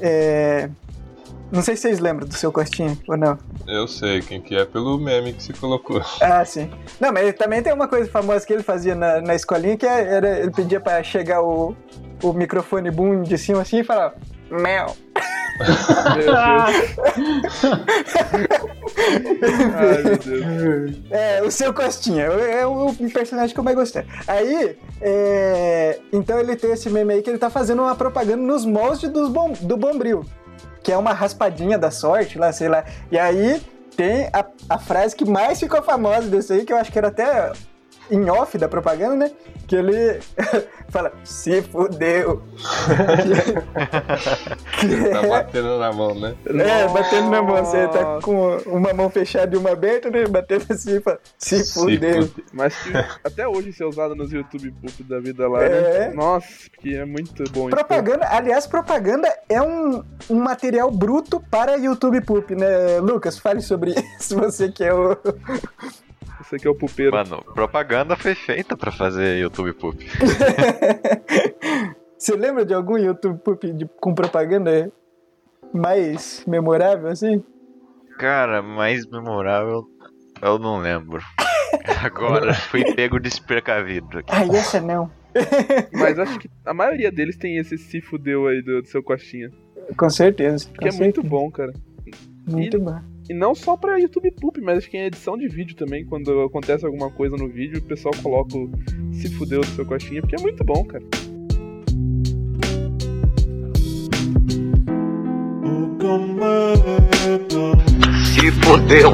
É, não sei se vocês lembram do seu Costinha ou não. Eu sei quem que é pelo meme que você colocou. Ah, sim. Não, mas também tem uma coisa famosa que ele fazia na, na escolinha que é, era, ele pedia pra chegar o, o microfone boom de cima assim e falava. Mel. Ai, meu Deus. É, o seu Costinha, é o personagem que eu mais gostei. Aí, é, então ele tem esse meme aí que ele tá fazendo uma propaganda nos moldes dos bom, do Bombril, que é uma raspadinha da sorte, lá, sei lá. E aí tem a, a frase que mais ficou famosa desse aí, que eu acho que era até em off da propaganda, né? Que ele fala, se fudeu. que Tá batendo na mão, né? é, batendo na mão. Você tá com uma mão fechada e uma aberta, né? Batendo assim e fala, se Se fudeu. Mas que até hoje isso é usado nos YouTube Poop da vida lá, É. né? Nossa, que é muito bom isso. Propaganda, aliás, propaganda é um, um material bruto para YouTube Poop, né, Lucas? Fale sobre isso, você que é o. Esse aqui é o pupeiro. Mano, propaganda foi feita pra fazer YouTube Poop. Você lembra de algum YouTube Poop de- com propaganda mais memorável assim? Cara, mais memorável, eu não lembro. Agora fui pego desprecavido aqui. Ah, essa não. Mas acho que a maioria deles tem esse se fudeu aí do, do seu Costinha. Com certeza. Que é com muito certeza. bom, cara. Muito E- bom. E não só pra YouTube Poop, mas acho que em edição de vídeo também. Quando acontece alguma coisa no vídeo, o pessoal coloca o se fudeu do seu Costinha, porque é muito bom, cara. Se fodeu.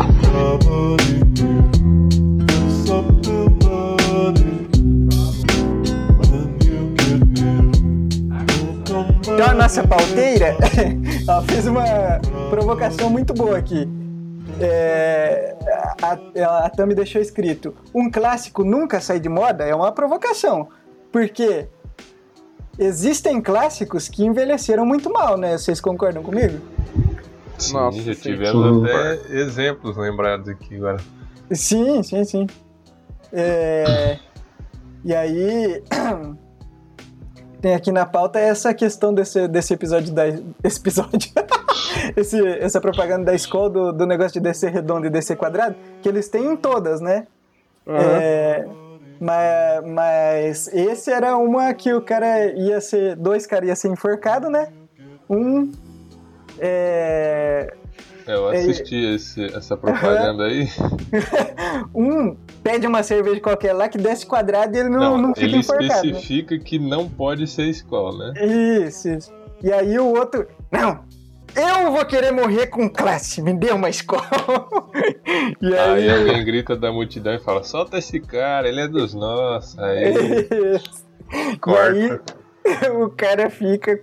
Então a nossa pauteira ela fez uma provocação muito boa aqui. É, a, a, a Tami deixou escrito: um clássico nunca sai de moda é uma provocação. Porque existem clássicos que envelheceram muito mal, né? Vocês concordam comigo? Sim, Nossa, já sim. tivemos até exemplos lembrados aqui agora. Sim, sim, sim. É, e aí. Tem aqui na pauta essa questão desse, desse episódio da. Esse episódio. esse, essa propaganda da escola do, do negócio de descer redondo e descer quadrado, que eles têm em todas, né? É, mas, mas esse era uma que o cara ia ser. Dois caras iam ser enforcados, né? Um. É, Eu assisti esse- essa propaganda aí. um pede uma cerveja qualquer lá que desce quadrado e ele não, não, fica ele enforcado. né? especifica que não pode ser escola, né? Isso, isso. E aí o outro, não, eu vou querer morrer com classe, me dê uma escola. e Aí aí, alguém grita da multidão e fala: solta esse cara, ele é dos nossos. Aí e corta. aí o cara fica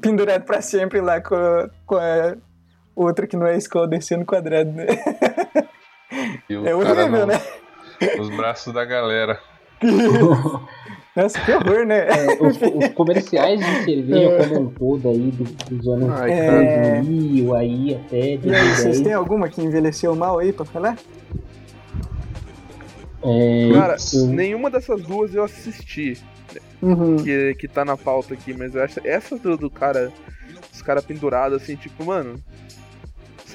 pendurado pra sempre lá com, a- com a outra que não é escola descendo quadrado, né? E o É cara horrível, no- né? Nos braços da galera. Nossa, que horror, né? É, os, os comerciais de cerveja É. como um todo aí do- dos anos Ai, É. 2000 aí até E aí, 2010. vocês têm alguma que envelheceu mal aí pra falar? É, Cara, eu- nenhuma dessas duas eu assisti, Uhum. que, que tá na pauta aqui, mas eu acho essa do, do cara, os caras pendurados assim, tipo, mano,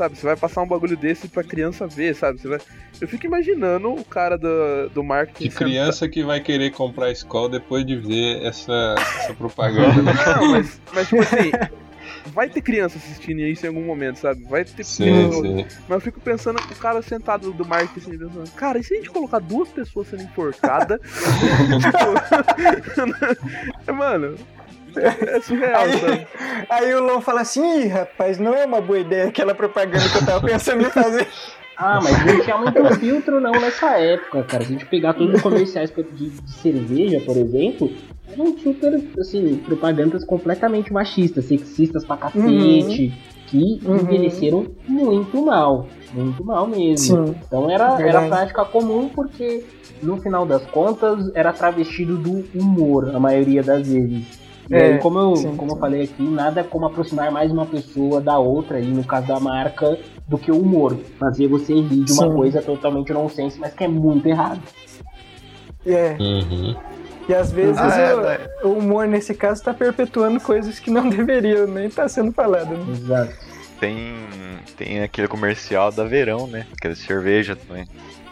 sabe, você vai passar um bagulho desse pra criança ver, sabe? Você vai... Eu fico imaginando o cara do, do marketing. Que criança que vai querer comprar escola depois de ver essa, essa propaganda. Não, mas, mas tipo assim, vai ter criança assistindo isso em algum momento, sabe? Vai ter Sim, criança- sim. Mas eu fico pensando, o cara sentado do marketing assim, pensando, cara, e se a gente colocar duas pessoas sendo enforcadas? tipo, mano, é surreal, Aí, sabe? aí o Lon fala assim, Ih, rapaz, não é uma boa ideia aquela propaganda que eu tava pensando em fazer. Ah, mas não tinha muito filtro não nessa época, cara. Se a gente pegar todos os comerciais de, cerveja, por exemplo, eram super, assim, propagandas completamente machistas, sexistas pra cacete, que Uhum. envelheceram muito mal. Muito mal mesmo. Sim. Então era, Verdade. era prática comum porque, no final das contas, era travestido do humor, a maioria das vezes. E É, aí, como eu, sim, como sim. eu falei aqui, nada como aproximar mais uma pessoa da outra, aí no caso da marca, do que o humor. Fazer você rir de uma Sim. coisa totalmente nonsense, mas que é muito errado. É, Uhum. e às vezes Ah, é, o, né? o humor nesse caso tá perpetuando coisas que não deveriam nem estar sendo falado. Né? Exato. Tem, tem aquele comercial da Verão, né? Aquele cerveja também.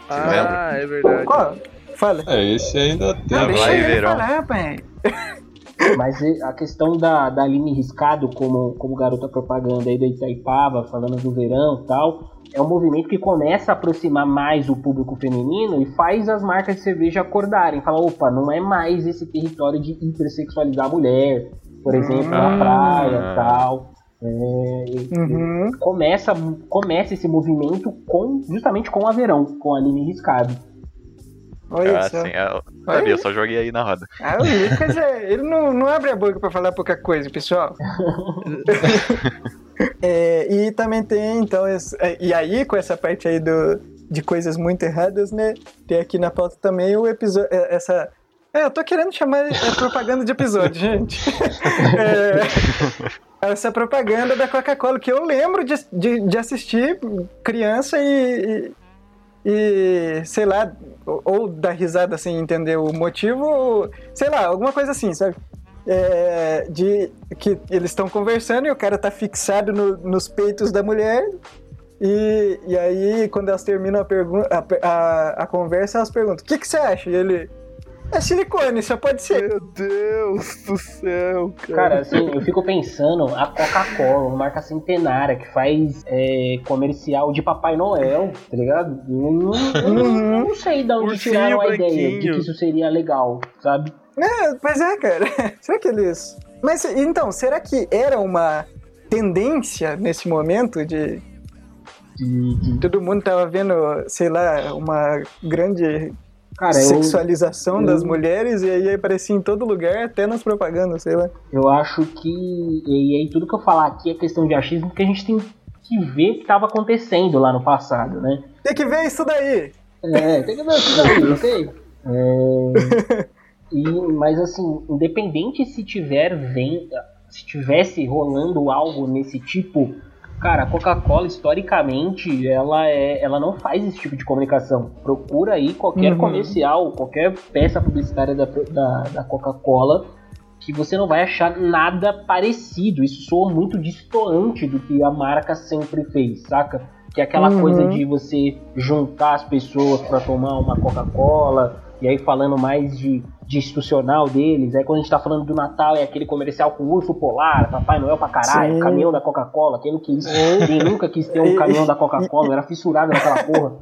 Ah, é verdade. Qual? Fala. É, esse ainda tem. Ah, deixa vai, ele verão. falar, pai. Mas a questão da, da Aline Riscado como, como garota propaganda aí da Itaipava, falando do verão e tal, é um movimento que começa a aproximar mais o público feminino e faz as marcas de cerveja acordarem. Fala, opa, não é mais esse território de hipersexualizar a mulher, por exemplo, na Ah. praia e tal. É, e- Uhum. começa, começa esse movimento com justamente com a Verão, com a Aline Riscado. Olha Ah, só. sim, eu, sabia, eu só joguei aí na roda. Ah, o Lucas, é, ele não, não abre a boca pra falar pouca coisa, pessoal. É, e também tem, então, esse- é, e aí, com essa parte aí do, de coisas muito erradas, né? Tem aqui na pauta também o episódio, é, essa... É, eu tô querendo chamar é, propaganda de episódio, gente. É, essa propaganda da Coca-Cola, que eu lembro de, de, de assistir criança e, e, sei lá, ou, ou dar risada sem entender o motivo, ou, sei lá, alguma coisa assim, sabe? É, de que eles estão conversando e o cara tá fixado no- nos peitos da mulher. E, e aí, quando elas terminam a, a, a, a conversa, elas perguntam: O que, que você acha? E ele: É silicone, só pode ser. Meu Deus do céu, cara. Cara, assim, eu fico pensando, a Coca-Cola, uma marca centenária que faz é, comercial de Papai Noel, tá ligado? Eu não, eu não- não sei de onde Ursinho tiraram a ideia de branquinho. que isso seria legal, sabe? É, pois é, cara. será que eles. Mas então, será que era uma tendência nesse momento de. De, de- Todo mundo tava vendo, sei lá, uma grande Cara, eu, sexualização eu- das mulheres e aí aparecia em todo lugar, até nas propagandas, sei lá. eu acho que. E aí, tudo que eu falar aqui é questão de achismo, porque a gente tem que ver o que estava acontecendo lá no passado, né? Tem que ver isso daí. É, tem que ver isso daí, ok? É, e, mas assim, independente se tiver venda, se tivesse rolando algo nesse tipo, cara, a Coca-Cola historicamente ela é, ela não faz esse tipo de comunicação. Procura aí qualquer Uhum. comercial, qualquer peça publicitária da, da, da Coca-Cola que você não vai achar nada parecido. Isso soa muito distoante do que a marca sempre fez, saca? Que é aquela Uhum. coisa de você juntar as pessoas pra tomar uma Coca-Cola, e aí falando mais de, de institucional deles. Aí quando a gente tá falando do Natal, é aquele comercial com urso polar, Papai Noel pra caralho, Sim. caminhão da Coca-Cola. Quem não quis, quem nunca quis ter um caminhão da Coca-Cola, era fissurado naquela porra.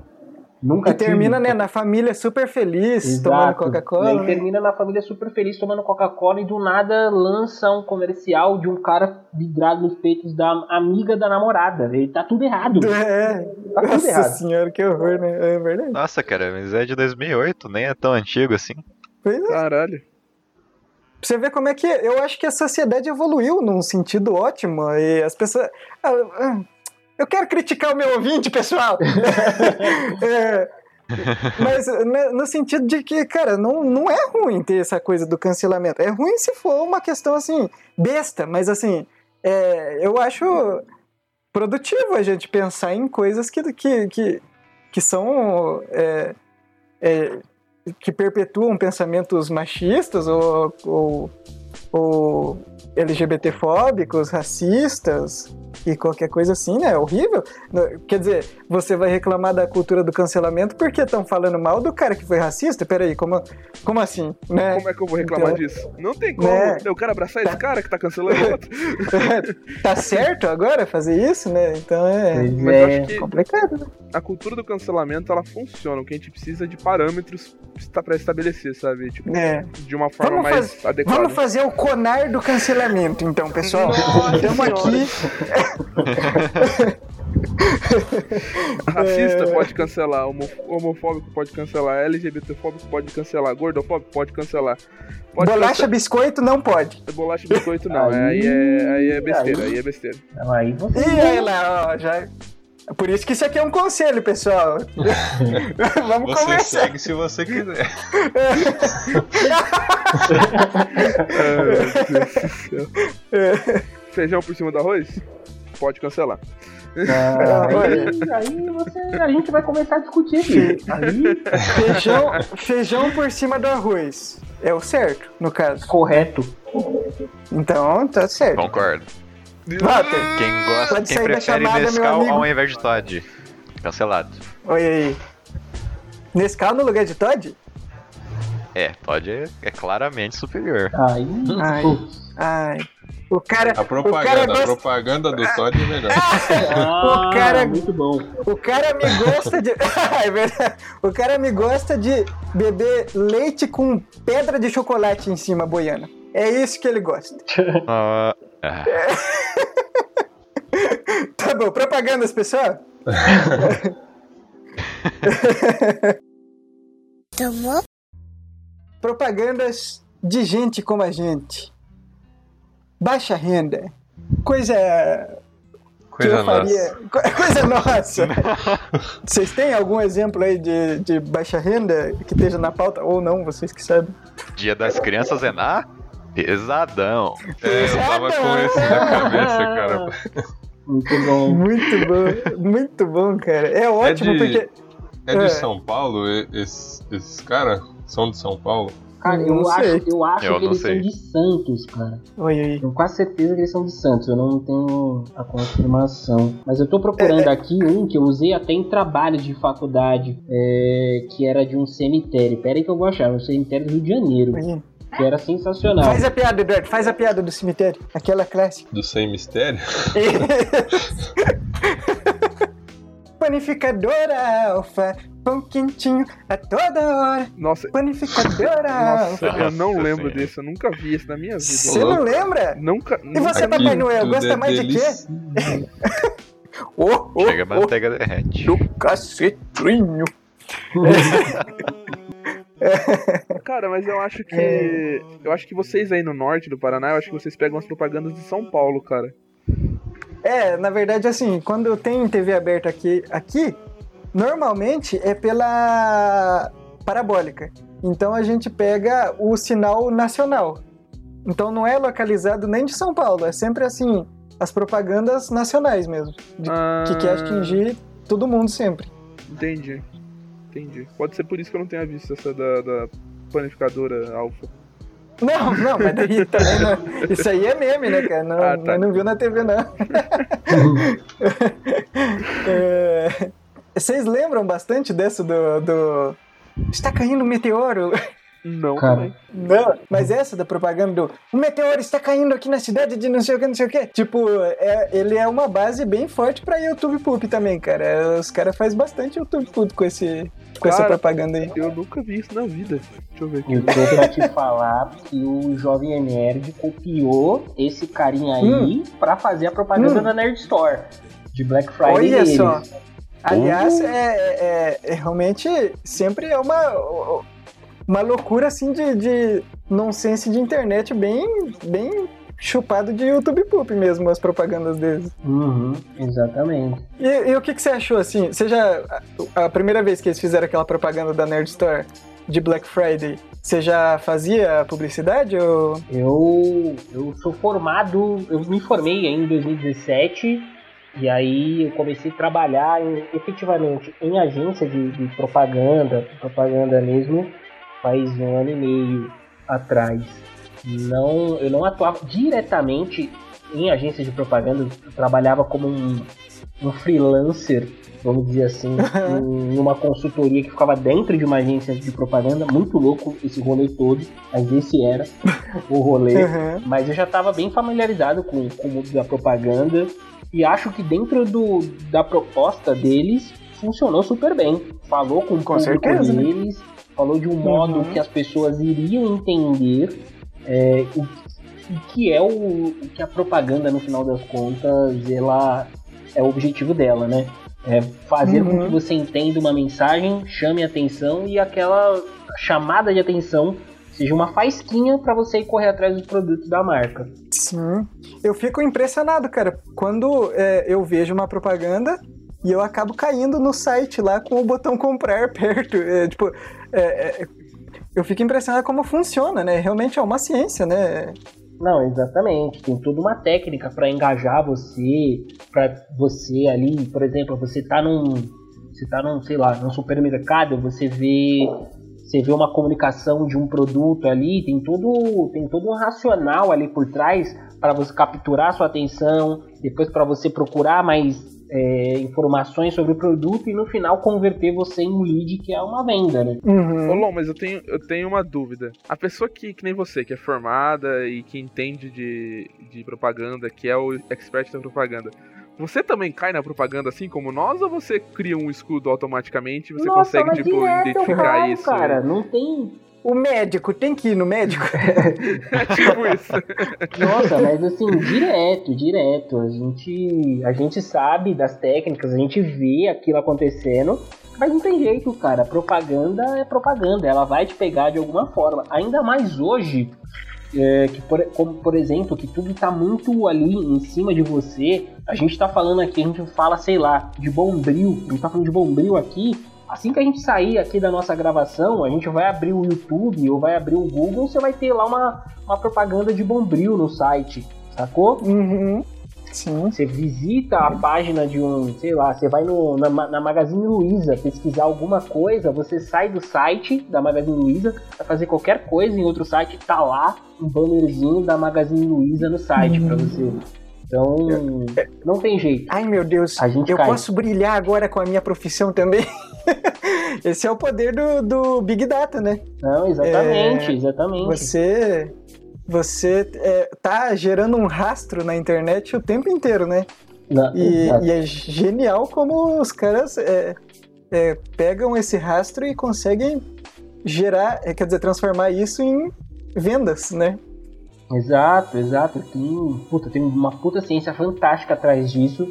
Nunca E termina, tive. né, na família super feliz, tomando Exato. Coca-Cola. E aí né? termina na família super feliz tomando Coca-Cola e do nada lança um comercial de um cara vidrado nos peitos da amiga da namorada. Ele tá tudo errado. É. Tá tudo Nossa errado. senhora, que horror, né? É verdade. Nossa, cara, mas é de 2008, nem é tão antigo assim. Pois é. Caralho. Pra você ver como é que eu acho que a sociedade evoluiu num sentido ótimo e as pessoas. Ah, ah, Eu quero criticar o meu ouvinte, pessoal! É, mas né, no sentido de que, cara, não, não é ruim ter essa coisa do cancelamento. É ruim se for uma questão assim, besta, mas assim, é, eu acho produtivo a gente pensar em coisas que, que, que, que são. é, é, que perpetuam pensamentos machistas ou, ou, ou LGBTfóbicos, racistas e qualquer coisa assim, né? É horrível. Quer dizer, você vai reclamar da cultura do cancelamento porque estão falando mal do cara que foi racista? Peraí, como, como assim? Né? Como é que eu vou reclamar Então- disso? Não tem como. Né? Eu quero abraçar esse cara que tá cancelando o outro. tá certo agora fazer isso, né? Então é, Mas eu é. acho que complicado. né? a cultura do cancelamento ela funciona. O que a gente precisa de parâmetros pra estabelecer, sabe? Tipo, É. de uma forma Vamos mais faz- adequada. Vamos fazer o conar do cancelamento, então, pessoal. Estamos aqui. Racista É. pode cancelar, homo- homofóbico pode cancelar, LGBTfóbico pode cancelar, gordofóbico pode cancelar. Pode Bolacha biscoito não pode. cancelar- bolacha biscoito não, é, aí, é, aí é besteira, aí é besteira. Aí você. E aí lá, ó, já. Por isso que isso aqui é um conselho, pessoal. Vamos Você conversar. segue se você quiser. Céu. Feijão por cima do arroz? Pode cancelar. Ah, aí, aí você, a gente vai começar a discutir aqui. Aí, Feijão, feijão por cima do arroz. É o certo, no caso. correto. Então, tá certo. Concordo. Walter, Quem gosta, Pode quem prefere chamada, Nescau ao invés de Todd. Cancelado. olha aí. Nescau no lugar de Todd? É, Todd é, é claramente superior. Ai. putz. Ai. O cara. A o cara propaganda, a gosta, propaganda do Todd é melhor. Ah, cara- muito bom. o cara me gosta de. é verdade. O cara me gosta de beber leite com pedra de chocolate em cima, boiana. É isso que ele gosta. Ah, ah, Tá bom, propagandas, pessoal? Propagandas de gente como a gente. Baixa renda. Coisa. que Coisa eu faria. nossa. co- Coisa nossa. Vocês têm algum exemplo aí de, de baixa renda que esteja na pauta? Ou não, vocês que sabem. Dia das Crianças é na pesadão. É, eu tava com esse na cabeça, cara. Muito bom. Muito bom, muito bom, cara. É ótimo de- porque. É de É. São Paulo? Esses, esses caras são de São Paulo? Cara, Eu eu, acho, eu acho Eu que eles sei. são de Santos, cara. Oi, oi. Tenho quase certeza que eles são de Santos, eu não tenho a confirmação. Mas eu tô procurando aqui um que eu usei até em trabalho de faculdade, é, que era de um cemitério. Pera aí que eu vou achar, um cemitério do Rio de Janeiro, Oi. Que era sensacional. Faz a piada, Eduardo. Faz a piada do cemitério. Aquela clássica. Do Sem Mistério? Panificadora Alfa, pão quentinho a toda hora. Nossa, Panificadora nossa, Alfa. eu não Nossa lembro Senhora. desse, eu nunca vi esse na minha vida. Você não lembra? Nunca. E você, nunca- Papai Noel, tudo gosta é mais de quê? delicinha. Oh, oh, Chega a oh, manteiga derrete. do cacetrinho. Cara, mas eu acho que. É. Eu acho que vocês aí no norte do Paraná, eu acho que vocês pegam as propagandas de São Paulo, cara. É, na verdade, assim, quando tem TV aberta aqui, aqui, normalmente é pela parabólica. Então a gente pega o sinal nacional. Então não é localizado nem de São Paulo, é sempre assim, as propagandas nacionais mesmo, de- Ah, que quer atingir todo mundo sempre. Entendi. Entendi. Pode ser por isso que eu não tenha visto essa da, da panificadora Alfa. Não, não, mas daí também não, isso aí é meme, né, cara? Não, Ah, tá. não viu na TV, não. É, vocês lembram bastante dessa do, do. Está caindo um meteoro? Não, Cara. também. Não, mas essa da propaganda do. O meteoro está caindo aqui na cidade de não sei o que, não sei o que. Tipo, é, ele é uma base bem forte pra YouTube Poop também, cara. Os caras fazem bastante YouTube Poop com, esse, com essa Cara, propaganda aí. Eu nunca vi isso na vida. Deixa eu ver aqui. Eu tô pra te falar que o Jovem Nerd copiou esse carinha aí pra fazer a propaganda Hum. da Nerd Store. De Black Friday Olha deles. só. Aliás, é, é- é realmente sempre é uma, uma loucura assim de, de nonsense de internet bem, bem chupado de YouTube Poop mesmo, as propagandas deles. Uhum, exatamente. E, e o que, que você achou assim? Você já. A, a primeira vez que eles fizeram aquela propaganda da Nerd Store de Black Friday, você já fazia publicidade ou. Eu, eu sou formado, eu me formei em 2017 e aí eu comecei a trabalhar em- efetivamente em agência de, de propaganda, propaganda mesmo, faz um ano e meio atrás. Não, eu não atuava diretamente em agência de propaganda, eu trabalhava como um, um freelancer, vamos dizer assim, em uma consultoria que ficava dentro de uma agência de propaganda, muito louco esse rolê todo, mas esse era o rolê. Uhum. Mas eu já estava bem familiarizado com, com o mundo da propaganda e acho que dentro do, da proposta deles funcionou super bem. Falou com o Com público certeza, né? Falou de um modo Uhum. que as pessoas iriam entender é, o, o que é o, o que a propaganda no final das contas ela é o objetivo dela, né? É fazer com Uhum. que você entenda uma mensagem, chame a atenção e aquela chamada de atenção seja uma faísquinha para você ir correr atrás dos produtos da marca. Sim. Eu fico impressionado, cara, quando é, eu vejo uma propaganda e eu acabo caindo no site lá com o botão comprar perto. É, tipo, é, é, eu fico impressionado como funciona, né? Realmente é uma ciência, né? Não, exatamente. Tem toda uma técnica para engajar você, para você ali, por exemplo, você tá num, você tá num, sei lá, num supermercado, você vê, você vê uma comunicação de um produto ali, tem todo, tem todo um racional ali por trás para você capturar sua atenção, depois para você procurar mais é, informações sobre o produto e no final converter você em um lead que é uma venda, né? Uhum. Ô, Lon, mas eu tenho, eu tenho uma dúvida. A pessoa que, que nem você, que é formada e que entende de, de propaganda, que é o expert da propaganda, você também cai na propaganda assim como nós ou você cria um escudo automaticamente e você Nossa, consegue, tipo, direto identificar caio, isso? cara, não tem O médico, tem que ir no médico? É tipo isso. Nossa, mas assim, direto, direto. A gente, a gente sabe das técnicas, a gente vê aquilo acontecendo, mas não tem jeito, cara. Propaganda é propaganda, ela vai te pegar de alguma forma. Ainda mais hoje, é, que por, como por exemplo, que tudo tá muito ali em cima de você. A gente tá falando aqui, a gente fala, sei lá, de bombril. A gente tá falando de bombril aqui. Assim que a gente sair aqui da nossa gravação, a gente vai abrir o YouTube ou vai abrir o Google, você vai ter lá uma, uma propaganda de bombril no site, sacou? Uhum. Sim. Você visita a página de um, sei lá, você vai no, na, na Magazine Luiza pesquisar alguma coisa, você sai do site da Magazine Luiza, vai fazer qualquer coisa em outro site, tá lá um bannerzinho da Magazine Luiza no site pra você. Então, não tem jeito. Ai, meu Deus. A gente eu cai. posso brilhar agora com a minha profissão também? Esse é o poder do, do Big Data, né? Não, exatamente, É, exatamente. Você, você é, tá gerando um rastro na internet o tempo inteiro, né? Na- E, e é genial como os caras é, é, pegam esse rastro e conseguem gerar, é, quer dizer, transformar isso em vendas, né? Exato, exato. Tem, puta, tem uma puta ciência fantástica atrás disso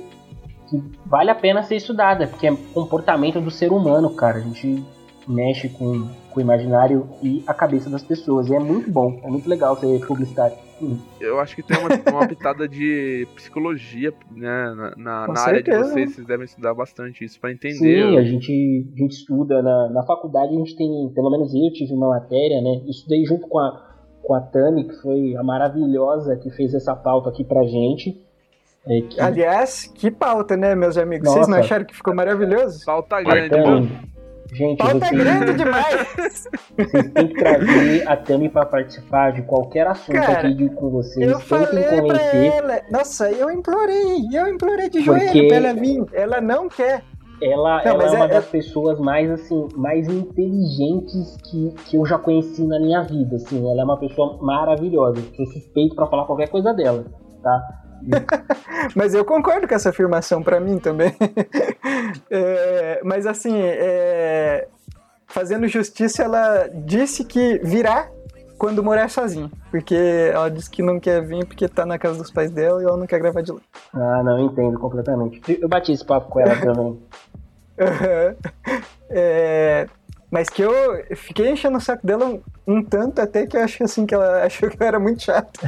que vale a pena ser estudada, porque é comportamento do ser humano, cara. A gente mexe com, com o imaginário e a cabeça das pessoas. E é muito bom, é muito legal ser publicitário. Eu acho que tem uma, uma pitada de psicologia, né? Na, na, na área de vocês, vocês devem estudar bastante isso pra entender. Sim, a gente, a gente estuda na, na faculdade, a gente tem, pelo menos eu tive uma matéria, né? Estudei junto com a, com a Tami, que foi a maravilhosa que fez essa pauta aqui pra gente. É, que, Aliás, que pauta, né, meus amigos? Vocês não Nossa. acharam que ficou maravilhoso? Pauta grande, mano. gente, Pauta vocês, grande demais! vocês têm que trazer a Tami pra participar de qualquer assunto Cara, aqui com vocês. Eu Tentem falei pra convencer. ela. Nossa, eu implorei, eu implorei de Porque- joelho pra ela vir. Ela não quer. Ela, Não, ela é uma é- das pessoas mais assim, mais inteligentes que, que eu já conheci na minha vida. Assim, ela é uma pessoa maravilhosa. Sou suspeito pra falar qualquer coisa dela, tá? Mas eu concordo com essa afirmação pra mim também. É, mas assim, é, fazendo justiça, ela disse que virá quando morar sozinha. Porque ela disse que não quer vir porque tá na casa dos pais dela e ela não quer gravar de lá. Ah, não, entendo completamente. Eu bati esse papo com ela também. É, mas que eu fiquei enchendo o saco dela um, um tanto até que eu acho assim que ela achou que eu era muito chato.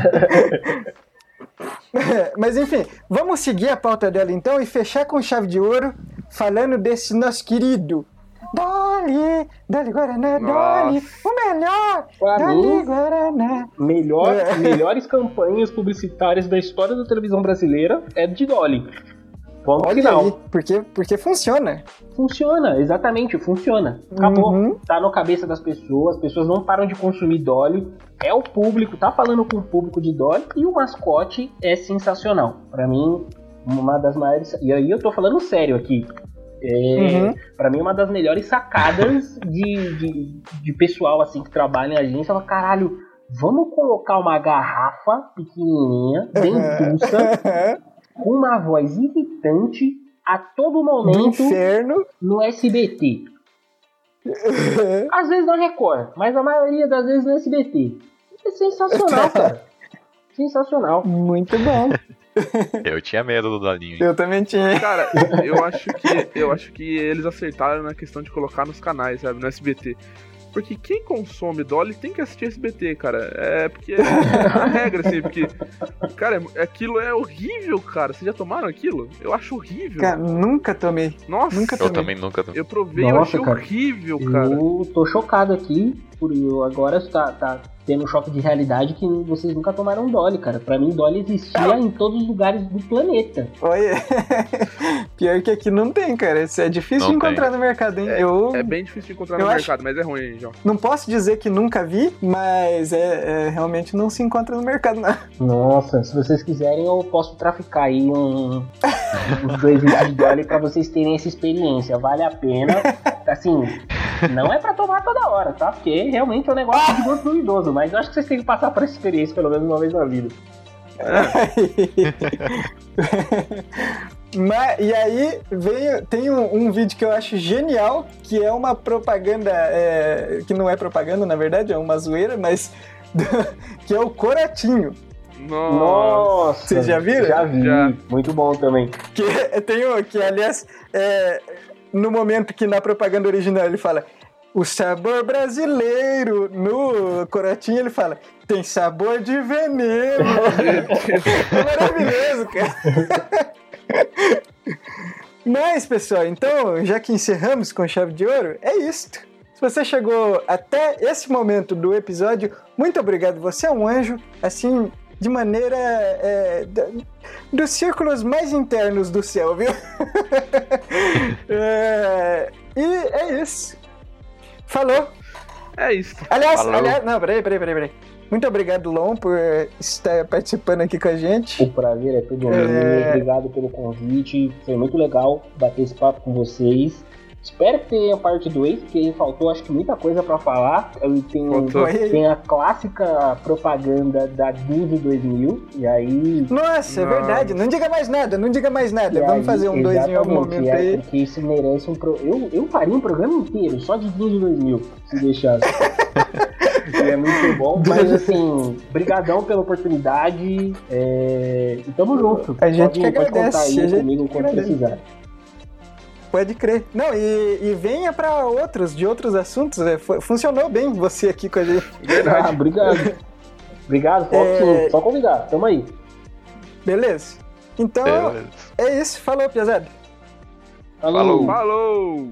Mas enfim, vamos seguir a pauta dela então e fechar com chave de ouro falando desse nosso querido Dolly, Dolly Guaraná, Dolly, o melhor, Pra Dolly mim, Guaraná. melhor, É. melhores campanhas publicitárias da história da televisão brasileira é de Dolly. Ponto Olha final. aí, porque, porque funciona. Funciona, exatamente, funciona. Acabou. Uhum. Tá na cabeça das pessoas, as pessoas não param de consumir Dolly. É o público, tá falando com o público de Dolly e o mascote é sensacional. Pra mim, uma das maiores. E aí eu tô falando sério aqui. É, Uhum. Pra mim, uma das melhores sacadas de, de, de pessoal assim que trabalha em agência. Fala, caralho, vamos colocar uma garrafa pequenininha, bem Uhum. com uma voz irritante a todo Do momento inferno. no SBT. Às vezes na Record, mas a maioria das vezes no SBT. É sensacional, cara. Sensacional. Muito bom. Eu tinha medo do Dolinho. Eu também tinha. Cara, eu acho que eu acho que eles acertaram na questão de colocar nos canais, sabe, no SBT. Porque quem consome Dolly tem que assistir SBT, cara. É porque é a regra, assim, porque. Cara, aquilo é horrível, cara. Vocês já tomaram aquilo? Eu acho horrível. Cara, nunca tomei. Nossa, nunca Eu tomei. também nunca. eu provei, eu Nossa, achei cara. horrível, cara. Eu tô chocado aqui. Por agora tá, tá tendo um choque de realidade que vocês nunca tomaram Dolly, cara. Pra mim, Dolly existia em todos os lugares do planeta. Olha, pior que aqui não tem, cara. Isso é difícil Não de encontrar no mercado, hein? eu É bem difícil de encontrar Eu no acho- mercado, mas é ruim, João. não posso dizer que nunca vi, mas é, é, realmente não se encontra no mercado, não. Nossa, se vocês quiserem, eu posso traficar aí um, uns dois litros de Dolly pra vocês terem essa experiência. Vale a pena. Assim, não é pra tomar toda hora, tá? Porque realmente é um negócio de gosto duvidoso. Mas eu acho que vocês têm que passar por essa experiência pelo menos uma vez na vida. Mas, e aí veio, tem um, um vídeo que eu acho genial, que é uma propaganda, é, que não é propaganda, na verdade, é uma zoeira, mas que é o Coratinho. Nossa. Nossa! Vocês já viram? Já vi. Já. Muito bom também. Que tem o que, aliás, é, no momento que na propaganda original ele fala o sabor brasileiro, no Corotinho ele fala tem sabor de veneno. é maravilhoso, cara. Mas, pessoal, então, já que encerramos com chave de ouro, é isto. Se você chegou até esse momento do episódio, muito obrigado. Você é um anjo, assim, de maneira. é, dos círculos mais internos do céu, viu? É, e é isso. Falou. É isso. Aliás, Falou. aliás, não, peraí, peraí, peraí, peraí. Muito obrigado, Lon, por estar participando aqui com a gente. O prazer é todo meu. É. Obrigado pelo convite. Foi muito legal bater esse papo com vocês. Espero que tenha parte 2, porque faltou acho que muita coisa pra falar. Faltou. tem a clássica propaganda da Disney 2000, e aí Nossa, é verdade. Não diga mais nada, não diga mais nada. E Vamos aí, fazer um dois em algum exatamente, momento é, aí. Porque isso merece um. Pro... Eu, eu faria um programa inteiro só de Disney 2000, se deixasse. É muito bom, mas assim, brigadão pela oportunidade. É... E tamo junto. A gente pode, que pode contar agradece, aí comigo quando agradece. precisar. Pode crer. Não, e, e venha pra outros, de outros assuntos. é, fu- funcionou bem você aqui com a gente. Ah, obrigado. obrigado, É. Só convidar, tamo aí. Beleza? Então, Beleza. é isso. Falou, Piazada. Falou. Falou!